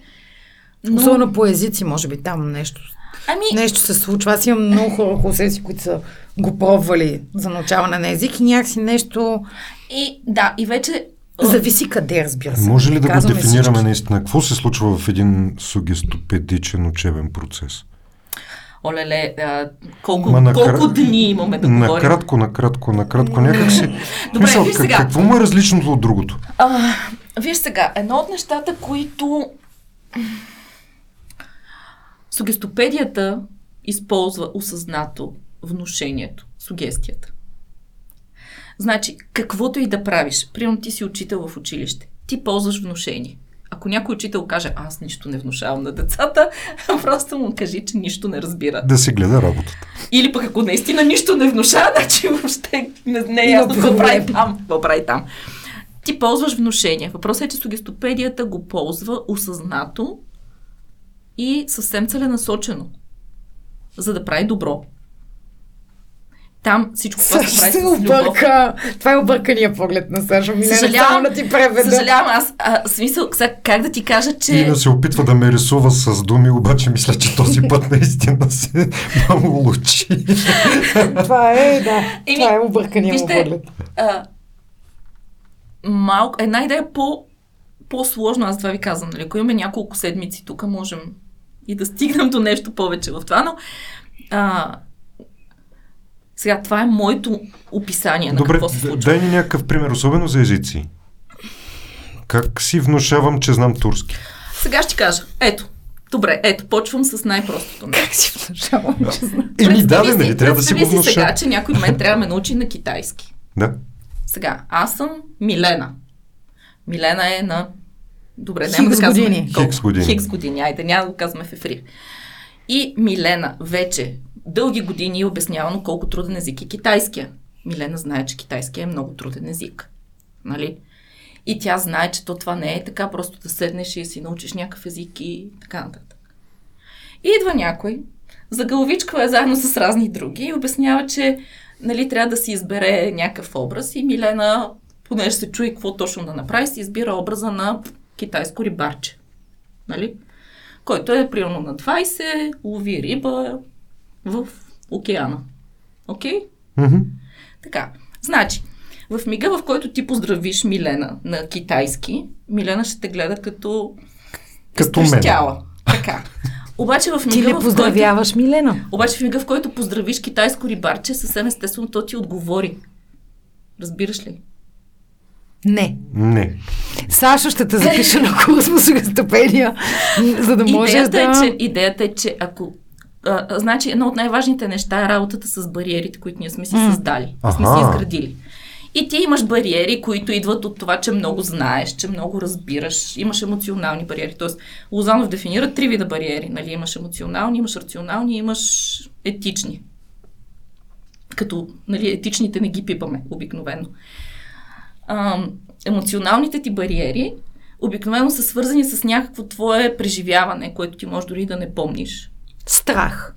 Но, Особено по езици, може би там нещо, ами, нещо се случва. Аз имам много хора около себе си, които са го пробвали за научаване на език и някакси нещо и да, и вече зависи къде, разбира се. Може ли да го дефинираме всички. наистина? Какво се случва в един сугестопедичен учебен процес? Олеле, а, колко, Ма накра- колко дни имаме да говорим. Накратко, накратко, накратко, някак си. Добре, Мисъл, виж как- сега. Какво му е различното от другото? А, виж сега, едно от нещата, които сугестопедията използва осъзнато внушението, сугестията. Значи, каквото и да правиш, примерно ти си учител в училище, ти ползваш внушение. Ако някой учител каже, аз нищо не внушавам на децата, просто му кажи, че нищо не разбира. Да се гледа работата. Или пък ако наистина нищо не внушава, значи въобще не, не е ясно какво прави там. Какво прави там. Ти ползваш внушение. Въпросът е, че сугестопедията го ползва осъзнато и съвсем целенасочено, за да прави добро. Там всичко това се прави се обърка. Това е объркания поглед на Сашо. Милена, Съжалявам, само да ти преведа. съжалявам, аз а, смисъл, сега, как да ти кажа, че... Ина се опитва да ме рисува с думи, обаче мисля, че този път наистина се много лучи. Това е, да. Еми, това е объркания му вижте, поглед. а, малко, една идея по, по-сложно, аз това ви казвам, нали? Ако имаме няколко седмици тук, можем и да стигнем до нещо повече в това, но а, сега това е моето описание на Добре, какво се случва. дай ни някакъв пример, особено за езици. Как си внушавам, че знам турски? Сега ще кажа. Ето. Добре, ето, почвам с най-простото. Как си внушавам, че знам? Еми, да, бе, нали, трябва да си го внуша. сега, че някой от мен трябва да ме научи на китайски. Да. Сега, аз съм Милена. Милена е на... Добре, няма да казваме години. Хикс години. Хикс години, айде, няма да го казваме в ефир. И Милена вече дълги години е обяснявано колко труден език е китайския. Милена знае, че китайския е много труден език. Нали? И тя знае, че то това не е така, просто да седнеш и си научиш някакъв език и така нататък. И идва някой, загалвичква е заедно с разни други и обяснява, че нали, трябва да си избере някакъв образ и Милена, понеже се чуе какво точно да направи, си избира образа на китайско рибарче. Нали? Който е примерно на 20, лови риба в океана. Окей? Мгм. Така. Значи, в мига, в който ти поздравиш Милена на китайски, Милена ще те гледа като Като мен. изтрещяла. Така. Обаче в Ти мига, ли в който... поздравяваш Милена? Обаче в мига, в който поздравиш китайско рибарче, съвсем естествено то ти отговори. Разбираш ли? Не. Не. Сашо ще те запиша на курс по за да можеш идеята, да... е, че, идеята е, че ако... А, значи, едно от най-важните неща е работата с бариерите, които ние сме си създали, сме си изградили. И ти имаш бариери, които идват от това, че много знаеш, че много разбираш. Имаш емоционални бариери. Тоест, Лозанов дефинира три вида бариери. Нали? Имаш емоционални, имаш рационални, имаш етични. Като нали, етичните не ги пипаме обикновено. А, емоционалните ти бариери обикновено са свързани с някакво твое преживяване, което ти може дори да не помниш. Страх.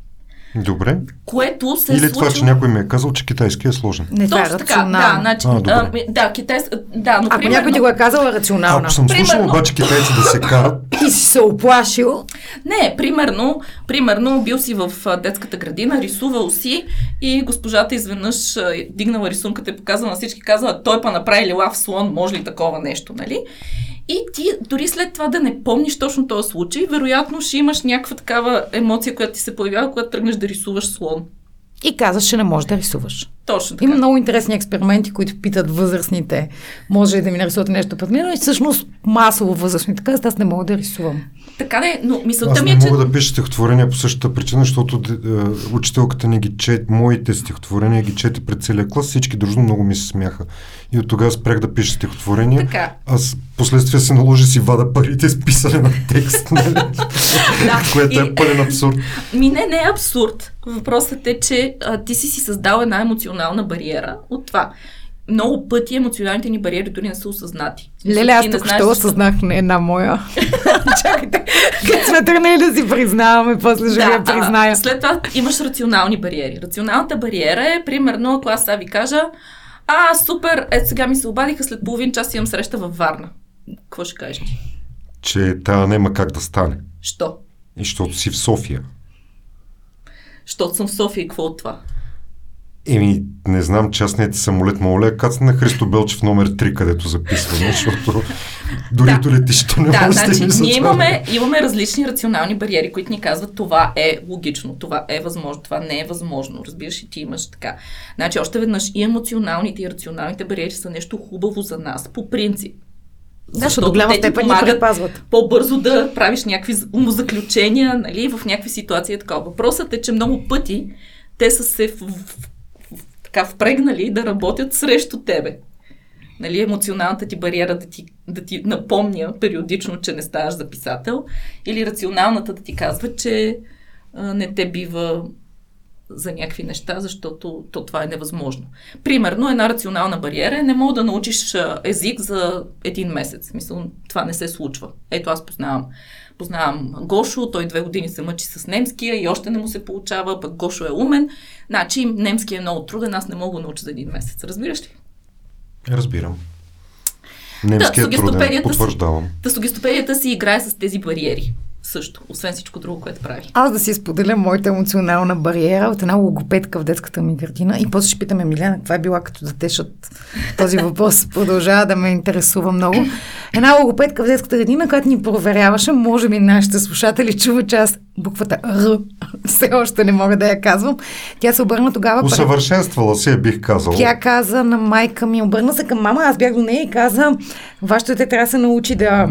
Добре. Което се е Или това, случило... че някой ми е казал, че китайски е сложен. Не, това е Точно така, да, рационално. значи, А, а, да, китайс, да, но Ако примерно, някой ти го е казал, е рационална. Ако съм слушал Примерно. обаче китайци да се карат, И си се оплашил, Не, примерно, примерно бил си в детската градина, рисувал си и госпожата изведнъж е дигнала рисунката и показала на всички, казала, той па направи лилав слон, може ли такова нещо, нали? И ти дори след това да не помниш точно този случай, вероятно ще имаш някаква такава емоция, която ти се появява, когато тръгнеш да рисуваш слон. и казваш, че не можеш да рисуваш. Точно така. Има много интересни експерименти, които питат възрастните, може ли да ми нарисувате нещо пред мен, и всъщност масово възрастните казват, аз не мога да рисувам. Така не, но мисълта Аз ми не е, че... мога да пиша стихотворения по същата причина, защото е, учителката ни ги чете, моите стихотворения ги чете пред целия клас, всички дружно много ми се смяха. И от тогава спрях да пиша стихотворения. Така. Аз последствие се наложи си вада парите с писане на текст, нали? Да, което и- е пълен абсурд. Ми не, не е абсурд. Въпросът е, че а, ти си си създал една емоционална бариера от това. Много пъти емоционалните ни бариери дори не са осъзнати. Леле, аз тук ще осъзнах не една моя. Чакайте, като сме тръгнали да си признаваме, после ще ви я а, призная. след това имаш рационални бариери. Рационалната бариера е, примерно, ако аз сега ви кажа, а, супер, ето сега ми се обадиха, след половин час имам среща във Варна. Какво ще кажеш ти? Че тая няма как да стане. Що? И защото си в София. Щото съм в София и какво от това? Еми, не знам, частният самолет ли да кацне на Христо Белчев номер 3, където записваме, защото дори Да. до летището не Да, може да значи, за ние имаме, имаме различни рационални бариери, които ни казват това е логично, това е възможно, това не е възможно. Разбираш и ти имаш така. Значи, още веднъж и емоционалните и рационалните бариери са нещо хубаво за нас, по принцип. Да, защото до голяма степен ни предпазват. по-бързо да правиш някакви умозаключения, нали, в някакви ситуации. Така. Въпросът е, че много пъти те са се в, в, в, така впрегнали да работят срещу тебе. Нали, емоционалната ти бариера да ти, да ти напомня периодично, че не ставаш за писател, или рационалната да ти казва, че а, не те бива за някакви неща, защото то това е невъзможно. Примерно, една рационална бариера е не мога да научиш език за един месец. Мисъл, това не се случва. Ето аз познавам. Познавам Гошо, той две години се мъчи с немския и още не му се получава, пък Гошо е умен. Значи немски е много труден, аз не мога да науча за един месец. Разбираш ли? Разбирам. Немският Да, труден, сугестопедията си- потвърждавам. Та сугестопедията си играе с тези бариери. Също, освен всичко друго, което прави. Аз да си споделя моята емоционална бариера от една логопедка в детската ми градина и после ще питаме Миляна, каква е била като дете, защото този въпрос продължава да ме интересува много. Една логопедка в детската градина, която ни проверяваше, може би нашите слушатели чува, че аз буквата Р все още не мога да я казвам. Тя се обърна тогава пред Усъвършенствала се, бих казал. тя каза на майка ми, обърна се към мама, аз бях до нея и каза, вашето дете трябва да се научи да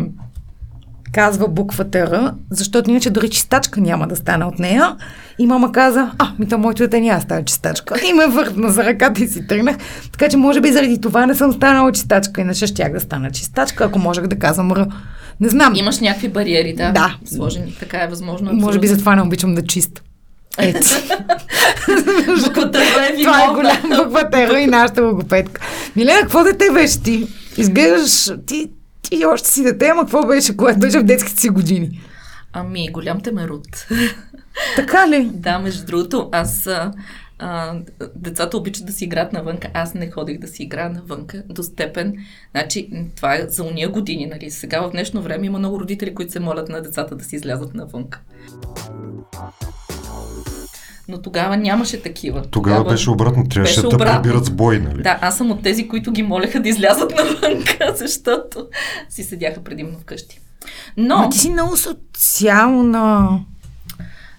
казва буквата Р, защото иначе дори чистачка няма да стане от нея. И мама каза, а, ми то моето дете няма да стане чистачка. И ме въртна за ръката и си тръгнах. Така че може би заради това не съм станала чистачка, иначе щях да стана чистачка, ако можех да казвам Р. Не знам. Имаш някакви бариери, да. Да. Сложени. Така е възможно. Може би абсолютно. затова не обичам да чиста. Ето. Буквата Р е Това е голям буква Тера и нашата логопедка. Милена, какво дете беше ти? Изглеждаш, ти, ти още си дете, ама какво беше, когато беше в детските си години? Ами, голям темерут. Така ли? да, между другото, аз... А, децата обичат да си играят навънка. Аз не ходих да си играя навънка до степен. Значи, това е за уния години, нали? Сега в днешно време има много родители, които се молят на децата да си излязат навънка. Но тогава нямаше такива. Тогава беше обратно. Трябваше беше да обратно. прибират с бой, нали? Да, аз съм от тези, които ги молеха да излязат навънка, защото си седяха предимно вкъщи. Но, Но ти си много социална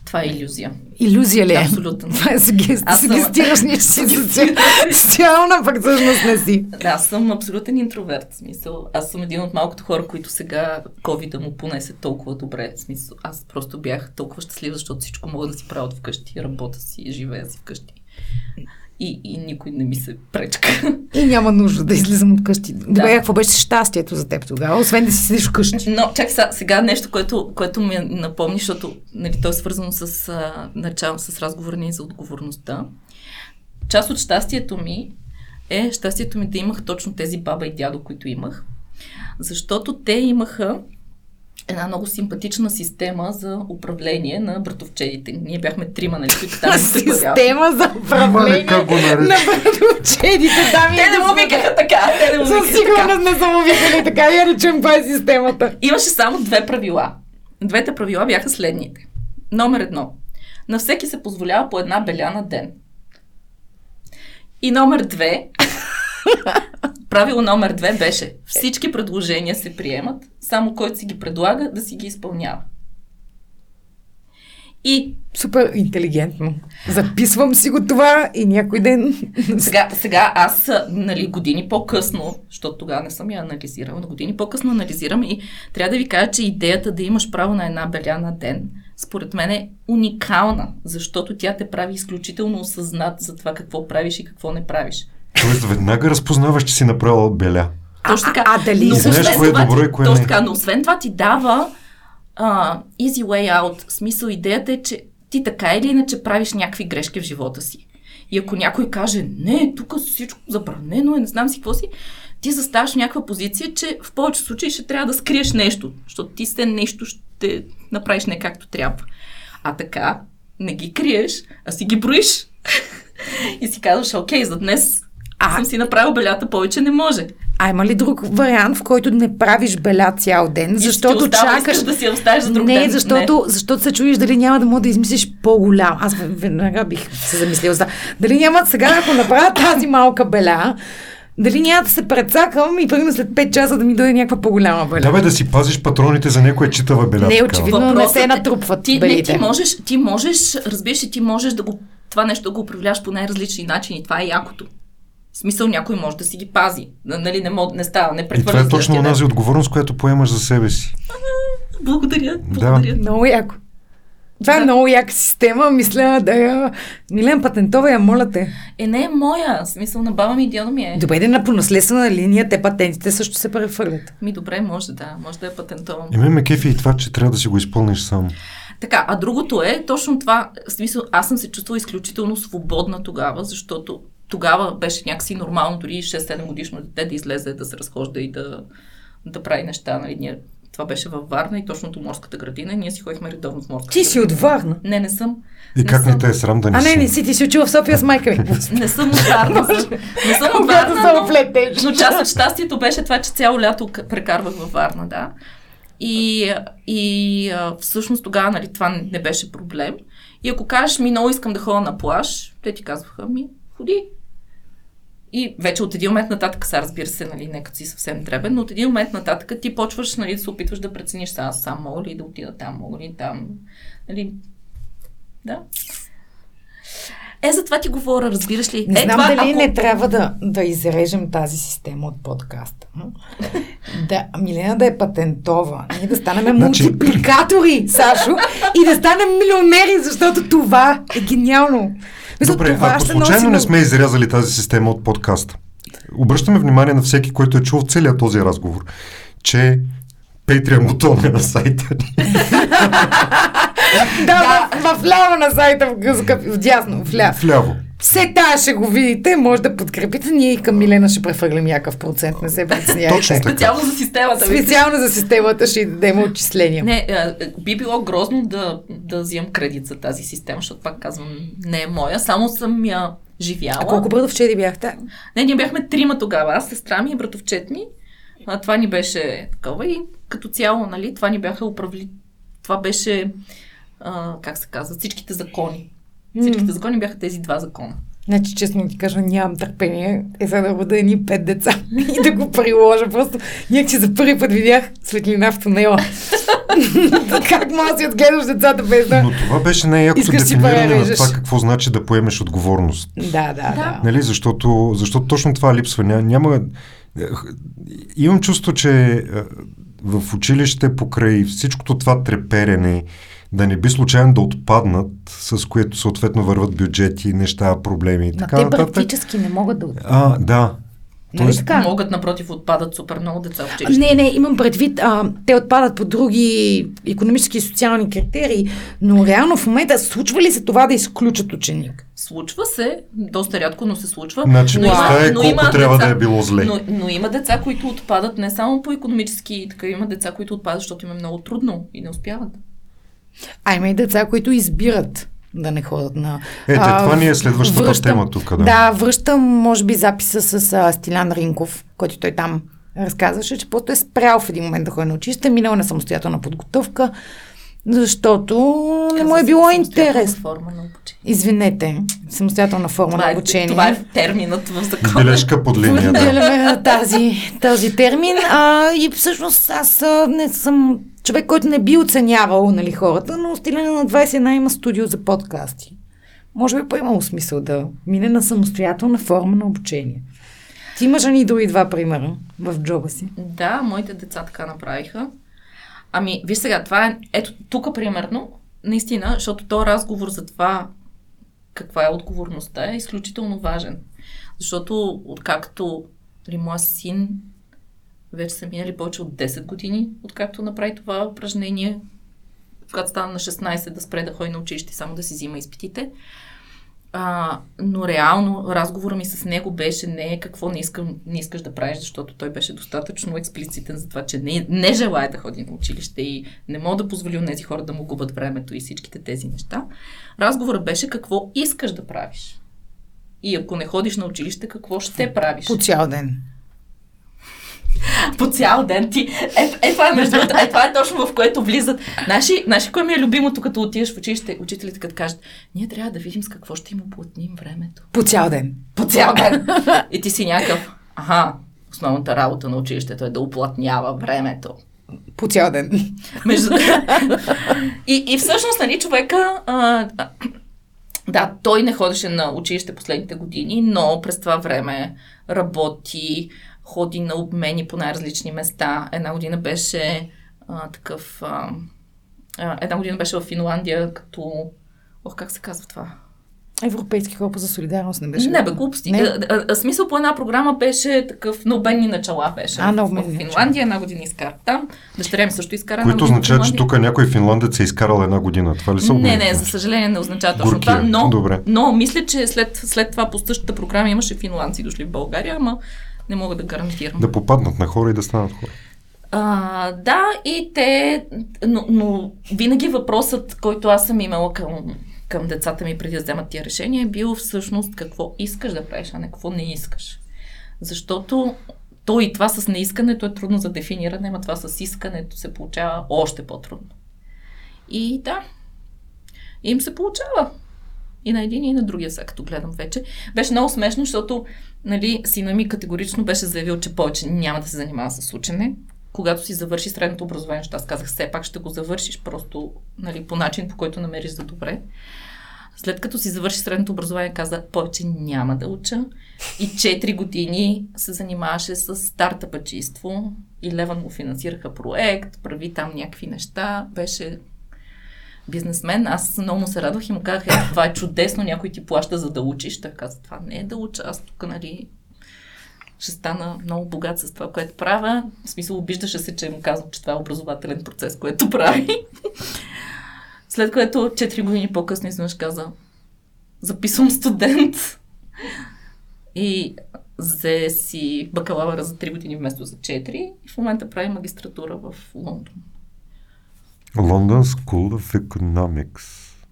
това е иллюзия. иллюзия ли е? Абсолютно. Това е съм- сугестираш си соци- социална, пък всъщност не си. Да, аз съм абсолютен интроверт. Смисъл, аз съм един от малкото хора, които сега COVID му понесе толкова добре. Смисъл, аз просто бях толкова щастлива, защото всичко мога да си правя от вкъщи. Работя си, живея си вкъщи. И, и никой не ми се пречка. И няма нужда да излизам от къщи. Добре, Да. какво беше щастието за теб тогава, освен да си седиш вкъщи? Но чак сега, сега нещо, което, което ми напомни, защото нали, то е свързано с а, начало, с разговора ни за отговорността. Част от щастието ми е щастието ми да имах точно тези баба и дядо, които имах. Защото те имаха една много симпатична система за управление на братовчедите. Ние бяхме трима, нали, които там. Система за управление на братовчедите, дами Те не му викаха така, те не му Със сигурност не са му викали така, я не чуем каква е системата. Имаше само две правила. Двете правила бяха следните. Номер едно. На всеки се позволява по една беля на ден. И номер две. правило номер две беше всички предложения се приемат, само който си ги предлага да си ги изпълнява. И Супер интелигентно. Записвам си го това и някой ден... сега, сега аз, нали, години по-късно, защото тогава не съм я анализирала, но години по-късно анализирам и трябва да ви кажа, че идеята да имаш право на една беля на ден, според мен е уникална, защото тя те прави изключително осъзнат за това какво правиш и какво не правиш. Тоест, веднага разпознаваш, че си направила беля. Точно така. а дали Но знаеш кое е добро и кое Точно не. така, но освен това ти дава а, easy way out. Смисъл, идеята е, че ти така или иначе правиш някакви грешки в живота си. И ако някой каже, не, тук всичко забранено е, не знам си какво си, ти заставаш в някаква позиция, че в повече случаи ще трябва да скриеш нещо, защото ти се нещо ще направиш не както трябва. А така, не ги криеш, а си ги броиш. и си казваш, окей, за днес А- съм си направил белята, повече не може. А има ли друг вариант, в който не правиш беля цял ден, И защото ти остава, чакаш... да си оставиш за друг не, ден. защото, защото се чуеш дали няма да мога да измислиш по-голям. Аз веднага бих се замислила за. Дали няма сега, ако направя тази малка беля, дали няма да се прецакам и примерно след 5 часа да ми дойде някаква по-голяма беля. Да бе да си пазиш патроните за някоя читава беля. Не, очевидно. Видно, не се натрупват ти, не, белите. ти можеш, ти можеш, разбираш ли, ти можеш да го, това нещо да го управляваш по най-различни начини. Това е якото. В смисъл някой може да си ги пази. Нали, не, мог, не става, не И прехвърля това е точно онази отговорност, която поемаш за себе си. Благодаря, благодаря. Много яко. Това е Да. много яка система. Мисля да я... Милен Патентова я моля те. Е, не е моя. В смисъл на баба ми и дядо ми е. Добре, да на по наследствена линия те патентите също се прехвърлят. Ми добре, може да. Може да е патентован. И мен ме кефи и това, че трябва да си го изпълниш сам. Така, а другото е точно това. В смисъл, аз съм се чувствала изключително свободна тогава, защото тогава беше някакси нормално дори 6-7 годишно дете да излезе, да се разхожда и да, да прави неща. Нали? Ние, това беше във Варна и точно до морската градина. и Ние си ходихме редовно в морската Ти си градина. от Варна. Не, не съм. И как съм. не те е срам да не А не, си? не си, ти си учила в София с майка ми. Не съм от Варна. не съм от Варна, но, но част от щастието беше това, че цяло лято прекарвах във Варна, да. И, и а, всъщност тогава нали, това не- не беше проблем. И ако кажеш ми много искам да ходя на плаж, те ти казваха ми ходи. И вече от един момент нататък, сега разбира се, нали, нека си съвсем дребен, но от един момент нататък ти почваш нали, да се опитваш да прецениш сега сам мога ли да отида там, мога ли там. Нали, да. Е, за това ти говоря, разбираш ли? Не е, знам това, дали ако... не трябва да, да изрежем тази система от подкаста. Да, Милена да е патентова. Ние да станем Значи- мултипликатори, Сашо, и да станем милионери, защото това е гениално. Добре, това ако случайно носи не сме изрязали тази система от подкаста, обръщаме внимание на всеки, който е чул целият този разговор, че Patreon бутон е на сайта ни. Да, в, в ляво на сайта, в, гъзка, в дясно, в ляво. Вляво. Все тая ще го видите, може да подкрепите. Ние и към Милена ще прехвърлим някакъв процент, не се притесняйте. Точно така. Специално за системата. Специално за системата ще дадем отчисления. Не, би било грозно да, да взимам кредит за тази система, защото пак казвам, не е моя, само съм я живяла. А колко братовчеди бяхте? Не, ние бяхме трима тогава. Аз, сестра ми и братовчет ми. А, това ни беше такова и като цяло, нали, това ни бяха управли... Това беше, а, как се казва, всичките закони. Всичките закони бяха тези два закона. Значи, честно ти кажа, нямам търпение. Е, сега да рода едни пет деца и да го приложа. Просто някакси за първи път видях светлина в тунела. как може да си отгледаш децата без да... Но това беше най-якото дефиниране на това какво значи да поемеш отговорност. Да, да, да. Нали, защото, защото точно това липсва. Ня, няма... Имам чувство, че в училище покрай всичкото това треперене, да не би случайно да отпаднат, с което съответно върват бюджети, неща, проблеми и така те нататък. практически не могат да... А, да. Нали Тоест, така? Могат, напротив, отпадат супер много деца в училище. Не, не, имам предвид, а, те отпадат по други економически и социални критерии, но реално в момента случва ли се това да изключат ученик? Случва се, доста рядко, но се случва. Значи, но представя колко трябва да е било зле. Но, но има деца, които отпадат не само по економически, така има деца, които отпадат, защото им е много трудно и не успяват. А има и деца, които избират да не ходят на... Ето, А, това ни е следващата връщам- тема тук. Да. Да, връщам, може би, записа с а, Стилян Ринков, който той там разказваше, че просто е спрял в един момент да ходи на училище, минал на самостоятелна подготовка защото не му е било интерес. форма на обучение. Извинете, самостоятелна форма Това на е, обучение. това е терминът в закона. Бележка под линията. Поделяме тази, този термин. А, и всъщност аз не съм човек, който не би оценявал нали, хората, но стиляне на 21 има студио за подкасти. Може би по-имало смисъл да мине на самостоятелна форма на обучение. Ти имаш ли и други два примера в джоба си? Да, моите деца така направиха. Ами, виж сега, това е, ето тук примерно, наистина, защото то разговор за това каква е отговорността е изключително важен. Защото откакто нали, моя син вече са минали повече от 10 години, откакто направи това упражнение, когато стана на 16 да спре да ходи на училище, само да си взима изпитите. А, но реално разговора ми с него беше не какво не, искам, не искаш да правиш, защото той беше достатъчно експлицитен за това, че не, не желая да ходи на училище и не мога да позволи на тези хора да му губят времето и всичките тези неща. Разговорът беше какво искаш да правиш. И ако не ходиш на училище, какво ще правиш? По цял ден. по цял ден ти. Е, е, това е между другото, е, това е точно в което влизат. Наши, наши кое ми е любимото, като отидеш в училище, учителите като кажат, ние трябва да видим с какво ще им оплътним времето. По цял ден. По цял ден. И ти си някакъв, аха, основната работа на училището е да оплътнява времето. По цял ден. Между... и, и всъщност, нали, човека... А, да, той не ходеше на училище последните години, но през това време работи, ходи на обмени по най-различни места. Една година беше а, такъв... А, една година беше в Финландия, като... Ох, как се казва това? Европейски хора за солидарност не беше. Не, бе, глупости. Не. А, а, а, смисъл по една програма беше такъв на обменни начала беше. А, на в обменни Финландия една година изкара там. Дъщеря ми също изкара в означава, че тук някой финландец е изкарал една година. Това ли са Не, не, за съжаление не означава точно това, но, Добре. но мисля, че след, след това по същата програма имаше финландци дошли в България, ама не мога да гарантирам. Да попаднат на хора и да станат хора. А, да, и те, но, но винаги въпросът, който аз съм имала към, към децата ми преди да вземат тия решения, е бил всъщност какво искаш да правиш, а не какво не искаш. Защото то и това с неискането е трудно за дефиниране, ама това с искането се получава още по-трудно. И да, им се получава. И на един, и на другия, сега като гледам вече. Беше много смешно, защото нали, сина ми категорично беше заявил, че повече няма да се занимава с учене. Когато си завърши средното образование, защото аз казах, все пак ще го завършиш просто нали, по начин, по който намериш за добре. След като си завърши средното образование, каза, повече няма да уча. И 4 години се занимаваше с стартъпачиство. И Леван му финансираха проект, прави там някакви неща. Беше бизнесмен. Аз много му се радвах и му казах, е, това е чудесно, някой ти плаща за да учиш. Той каза, това не е да уча, аз тук, нали, ще стана много богат с това, което правя. В смисъл, обиждаше се, че му казвам, че това е образователен процес, което прави. След което 4 години по-късно изведнъж каза, записвам студент. И взе си бакалавъра за 3 години вместо за 4 и в момента прави магистратура в Лондон. London School of Economics.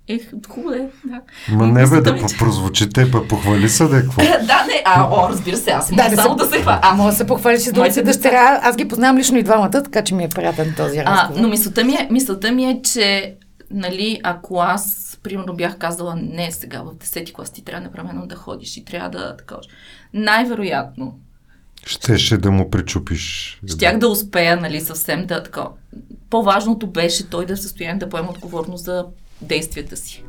Ех, хубаво е, да. Ма И не бе да ми, че- прозвучите, па похвали се да е какво. Да, не, а, о, разбира се, аз мога само да се хваля. А, мога да се похвалиш с деца. дъщеря. Аз ги познавам лично и двамата, така че ми е приятен този А, разговор. но мисълта ми, е, мисълта ми е, че нали, ако аз, примерно, бях казала, не сега в 10 клас ти трябва непременно да ходиш и трябва да такова. Най-вероятно, Щеше да му причупиш. щях да успея, нали, съвсем да такова. По-важното беше той да е в състояние да поема отговорност за действията си.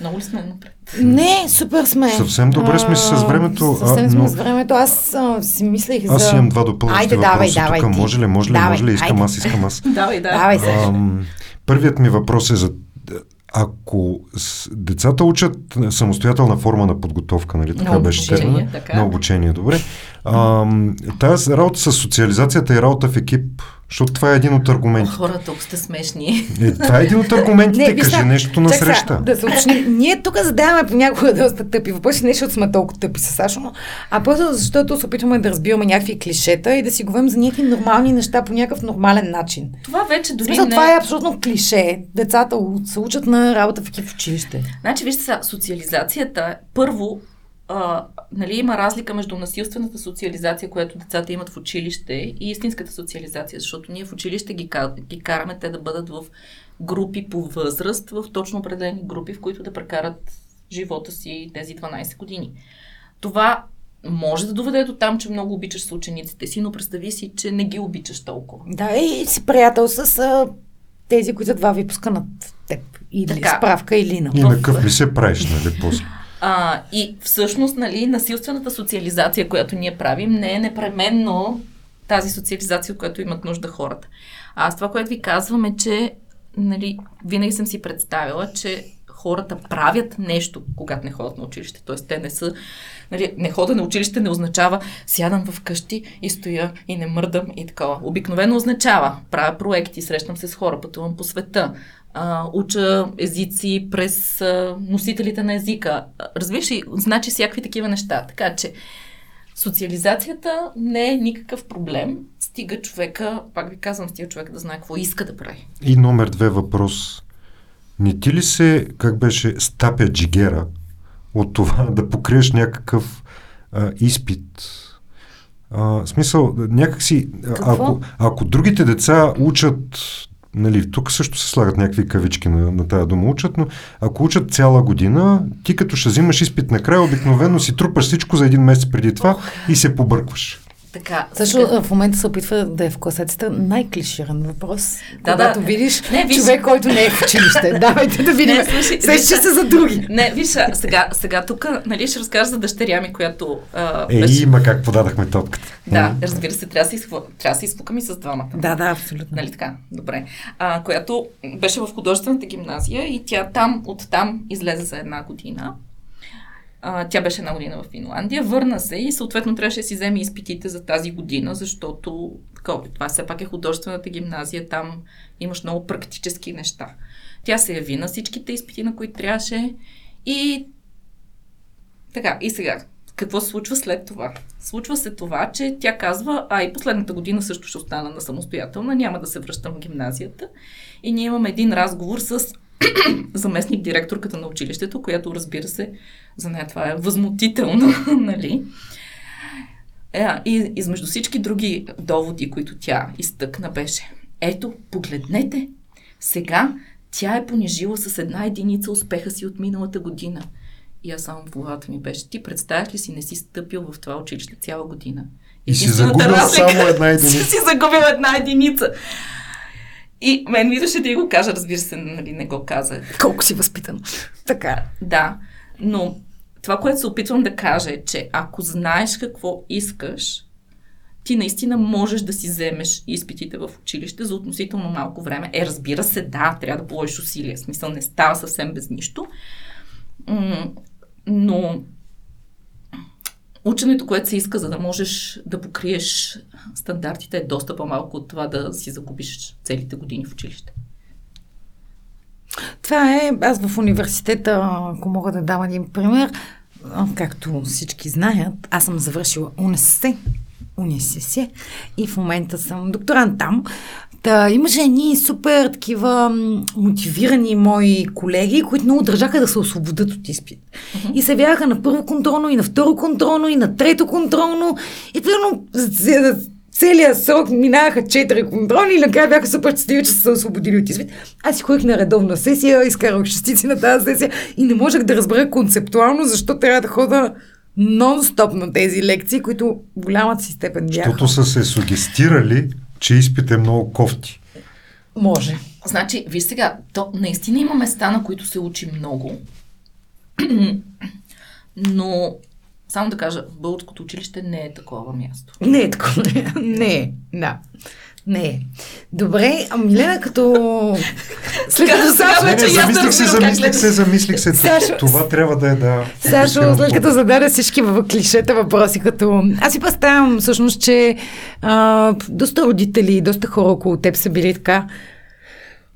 Много ли сме напред? Не, супер сме. Съвсем добре сме си с А, времето, а, Съвсем сме но- с времето. Аз а, си мислех за... Аз имам два допълващи Айде, давай, въпроса. давай Тук ти. може ли, може ли, Давай, може ли? Искам айде. аз, искам аз. Давай, да. Давай се. Ам, първият ми въпрос е за ако с, децата учат самостоятелна форма на подготовка, нали? Така На беше термина? На обучение, добре. Ам, тази работа с социализацията и работа в екип, защото това е един от аргументите. Хора, толкова сте смешни. Е, това е един от аргументите. виж Кажи нещо на среща. Да се уточним. Ние тук задаваме понякога доста тъпи въпроси, не защото сме толкова тъпи с Сашо, но- а просто защото се опитваме да разбираме някакви клишета и да си говорим за някакви нормални неща по някакъв нормален начин. Това вече дори смисъл, не... това е абсолютно клише. Децата се учат на работа в екип в училище. Значи, вижте сега, социализацията, първо, а, нали, има разлика между насилствената социализация, която децата имат в училище и истинската социализация, защото ние в училище ги, ги караме те да бъдат в групи по възраст, в точно определени групи, в които да прекарат живота си тези 12 години. Това може да доведе до там, че много обичаш с учениците си, но представи си, че не ги обичаш толкова. Да, и си приятел с а, тези, които два випуска над теб. Или така. справка, или на. И на къв ли се правиш, нали, после? А, и всъщност, нали, насилствената социализация, която ние правим, не е непременно тази социализация, която имат нужда хората. Аз това, което ви казвам е, че нали, винаги съм си представила, че хората правят нещо, когато не ходят на училище. Тоест, те не са. Нали, не хода на училище не означава сядам в къщи и стоя и не мърдам и такова. Обикновено означава правя проекти, срещам се с хора, пътувам по света, а, уча езици през а, носителите на езика. Разбираш ли, значи всякакви такива неща. Така че социализацията не е никакъв проблем. Стига човека, пак ви казвам, стига човека да знае какво иска да прави. И номер две въпрос. Не ти ли се, как беше, стапя джигера от това да покриеш някакъв а, изпит? А, смисъл, някакси, ако, ако другите деца учат Нали, тук също се слагат някакви кавички на, на тази дума учат, но ако учат цяла година, ти като ще взимаш изпит накрая, обикновено си трупаш всичко за един месец преди това и се побъркваш. Така, Също така... в момента се опитва да е в класацията най-клиширан въпрос. Да, когато да. видиш не, виж... човек, който не е в училище. Давайте да видим. Се ще за други. Не, виж, сега, сега тук нали, ще разкажа за дъщеря ми, която... А, е, беше... има как подадахме топката. Да, разбира се, трябва да се, трябва да се изпукам и с двамата. Да, да, абсолютно. Нали така? Добре. А, която беше в художествената гимназия и тя там, оттам излезе за една година. А, тя беше една година в Финландия, върна се и съответно трябваше да си вземе изпитите за тази година, защото такова, това все пак е художествената гимназия, там имаш много практически неща. Тя се яви на всичките изпити, на които трябваше и така, и сега, какво се случва след това? Случва се това, че тя казва, а и последната година също ще остана на самостоятелна, няма да се връщам в гимназията. И ние имаме един разговор с заместник директорката на училището, която разбира се, за нея това е възмутително, нали? Е, и измежду всички други доводи, които тя изтъкна, беше ето, погледнете, сега тя е понижила с една единица успеха си от миналата година. И аз само в главата ми беше, ти представяш ли си, не си стъпил в това училище цяла година. И си загубил само една единица. си загубил една единица. И мен ми идваше да я го кажа, разбира се, нали, не го казах. Колко си възпитан. Така. Да, но това, което се опитвам да кажа е, че ако знаеш какво искаш, ти наистина можеш да си вземеш изпитите в училище за относително малко време. Е, разбира се, да, трябва да положиш усилия. Смисъл не става съвсем без нищо. Но ученето, което се иска, за да можеш да покриеш стандартите, е доста по-малко от това да си загубиш целите години в училище. Това е, аз в университета, ако мога да дам един пример, както всички знаят, аз съм завършила УНСС, УНСС и в момента съм докторант там. Та, имаше едни супер такива мотивирани мои колеги, които много държаха да се освободят от изпит. Uh-huh. И се бяха на първо контролно, и на второ контролно, и на трето контролно. И примерно целият срок минаха четири контроли и накрая бяха супер щастливи, че са се освободили от изпит. Аз си ходих на редовна сесия, изкарах шестици на тази сесия и не можех да разбера концептуално защо трябва да хода нон-стоп на тези лекции, които голямата си степен бяха. Защото са се сугестирали, че изпит е много кофти. Може. Значи, виж сега, то наистина има места, на които се учи много, но само да кажа, българското училище не е такова място. Не е такова. Не е, да. Не е. Добре, а Милена като... След като Сашо... Не, не, замислих се, замислих се, замислих се. Сашо... Това трябва да е да... Сашо, след като зададе всички клишета въпроси, като... Аз си представям всъщност, че а, доста родители, доста хора около теб са били така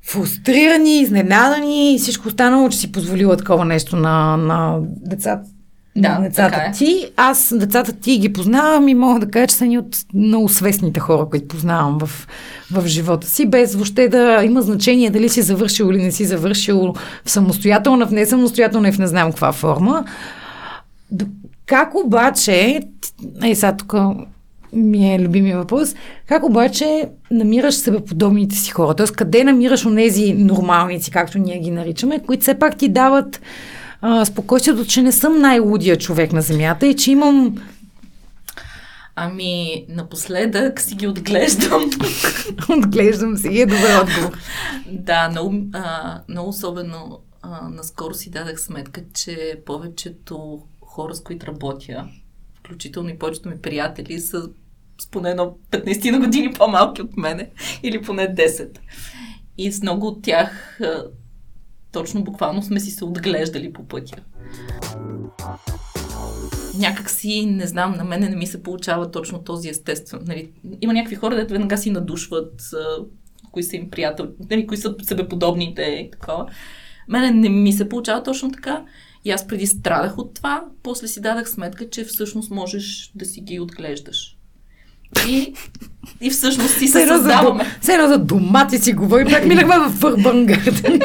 фрустрирани, изненадани и всичко останало, че си позволила такова нещо на, на децата да, децата е. ти. Аз децата ти ги познавам и мога да кажа, че са ни от много свестните хора, които познавам в, в живота си, без въобще да има значение дали си завършил или не си завършил в самостоятелна, в несамостоятелна и в не знам каква форма. Как обаче, е сега тук ми е любимия въпрос, как обаче намираш себеподобните си хора? Тоест, къде намираш онези нормалници, както ние ги наричаме, които все пак ти дават а, спокойствието, че не съм най-лудия човек на Земята и че имам Ами, напоследък си ги отглеждам. Отглеждам си. Е добър отговор. да, много, а, много особено а, наскоро си дадах сметка, че повечето хора, с които работя, включително и повечето ми приятели, са с поне едно 15 на години по-малки от мене, или поне 10. И с много от тях точно буквално сме си се отглеждали по пътя. Някак си, не знам, на мене не ми се получава точно този естествен. Нали, има някакви хора, дето веднага си надушват, кои са им приятели, нали, кои са себеподобните и такова. Мене не ми се получава точно така. И аз преди страдах от това, после си дадах сметка, че всъщност можеш да си ги отглеждаш. И, и всъщност си се Все едно за, създаваме. едно за домати си говорим, пак минахме в Урбан Гарден,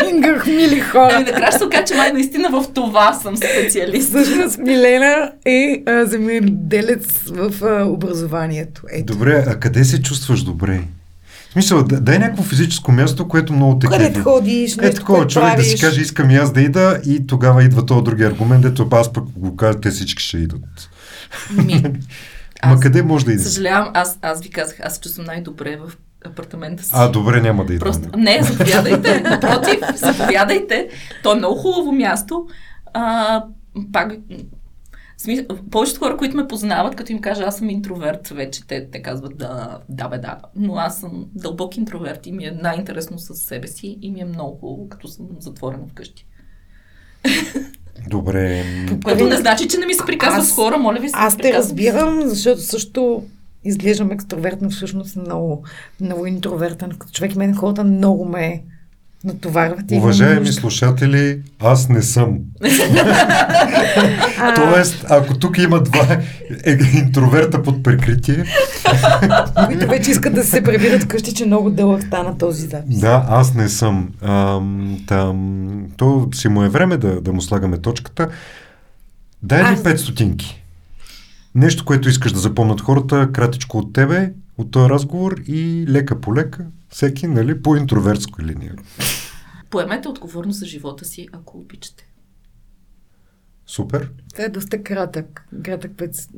мили Ами хора. накрая ще се окаже, че май наистина в това съм специалист. Всъщност Милена е а, земеделец в а, образованието. Ето. Добре, а къде се чувстваш добре? В смисъл, да- дай някакво физическо място, което много те Където кефи. ходиш, Е такова, човек да правиш. си каже, искам и аз да ида и тогава идва този други аргумент, дето аз пък го кажа, те всички ще идат. Ми, Ма Аз къде може да идеш? съжалявам, аз, аз ви казах, аз се чувствам най-добре в апартамента си. А, добре, няма да идвам. Просто, не, заповядайте. Напротив, заповядайте. То е много хубаво място. А, пак, смисъл, повечето хора, които ме познават, като им кажа, аз съм интроверт, вече те, те казват да, да бе, да. Но аз съм дълбок интроверт и ми е най-интересно с себе си и ми е много хубаво, като съм затворена вкъщи. Добре. Което не значи, че не ми се приказва Аз- с хора, моля ви се. Аз те разбирам, защото също изглеждам екстровертно, всъщност много, много интровертен. Като човек мен хората много ме натоварват. Уважаеми нужда. слушатели, аз не съм. Тоест, ако тук има два е, интроверта под прикритие, които вече искат да се прибират вкъщи, че много дълъг стана този запис. да, аз не съм. Ам, там, то си му е време да, да му слагаме точката. Дай ли Аз- 5 стотинки? Нещо, което искаш да запомнат хората, кратичко от тебе, от този разговор и лека по лека, всеки, нали, по интровертска линия. Поемете отговорност за живота си, ако обичате. Супер. Това е доста кратък. Кратък пет.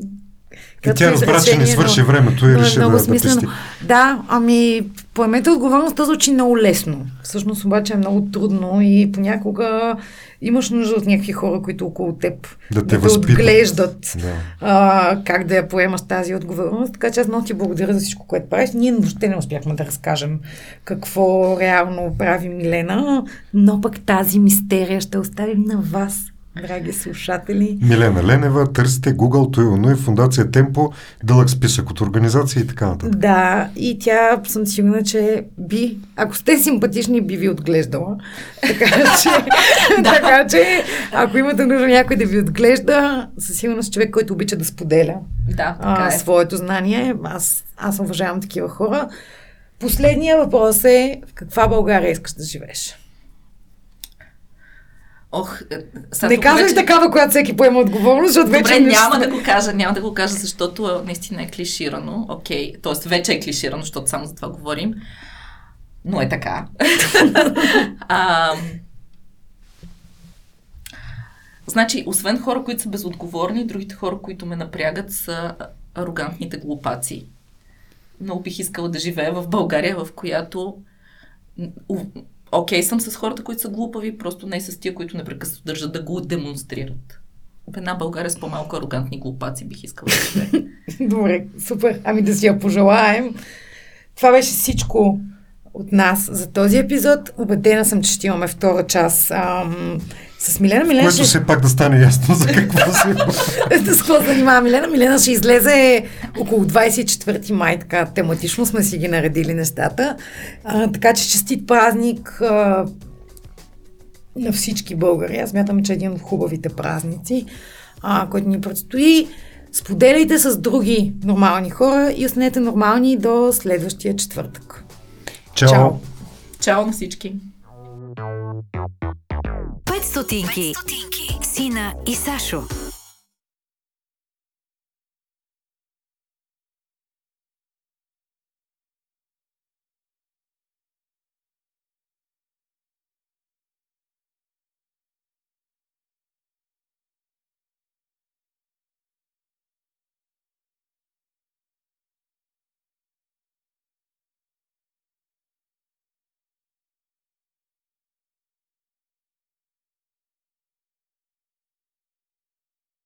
И тя разбра, че не свърши времето и но е реши много да, да смислено. пести. Да, ами поемете отговорност, това звучи много лесно. Всъщност обаче е много трудно и понякога имаш нужда от някакви хора, които около теб Да те да те отглеждат Да. а, как да я поемаш тази отговорност. Така че аз много ти благодаря за всичко, което правиш. Ние въобще не успяхме да разкажем какво реално прави Милена, но пък тази мистерия ще оставим на вас, драги слушатели. Милена Ленева, търсите Google, Туилно и Фундация Темпо, дълъг списък от организации и така нататък. Да, и тя съм сигурна, че би, ако сте симпатични, би ви отглеждала. Така че, така че ако имате нужда някой да ви отглежда, със сигурност човек, който обича да споделя Да, така а, е. своето знание. Аз, аз уважавам такива хора. Последният въпрос е в каква България искаш да живееш? Ох, е, сега Не тук казвай вече- такава, която всеки поема отговорност, защото Добре, вече не няма да го кажа, няма да го кажа, защото е, наистина е клиширано. Окей, т.е. вече е клиширано, защото само за това говорим. Но е така. а, значи, освен хора, които са безотговорни, другите хора, които ме напрягат, са арогантните глупаци. Много бих искала да живея в България, в която окей съм с хората, които са глупави, просто не с тия, които непрекъснато държат да го демонстрират. В една България с по-малко арогантни глупаци бих искала да. Добре, супер. Ами да си я пожелаем. Това беше всичко от нас за този епизод. Обедена съм, че ще имаме втора част ам, с Милена. Милена Което ще... все пак да стане ясно за какво се... с какво занимава Милена? Милена ще излезе около 24 май, така тематично сме си ги наредили нещата. А, така че честит празник а, на всички българи. Аз мятам, че е един от хубавите празници, а, който ни предстои. Споделяйте с други нормални хора и останете нормални до следващия четвъртък. Чао! Чао. Чао на всички! 5 стотинки. Сина и Сашо.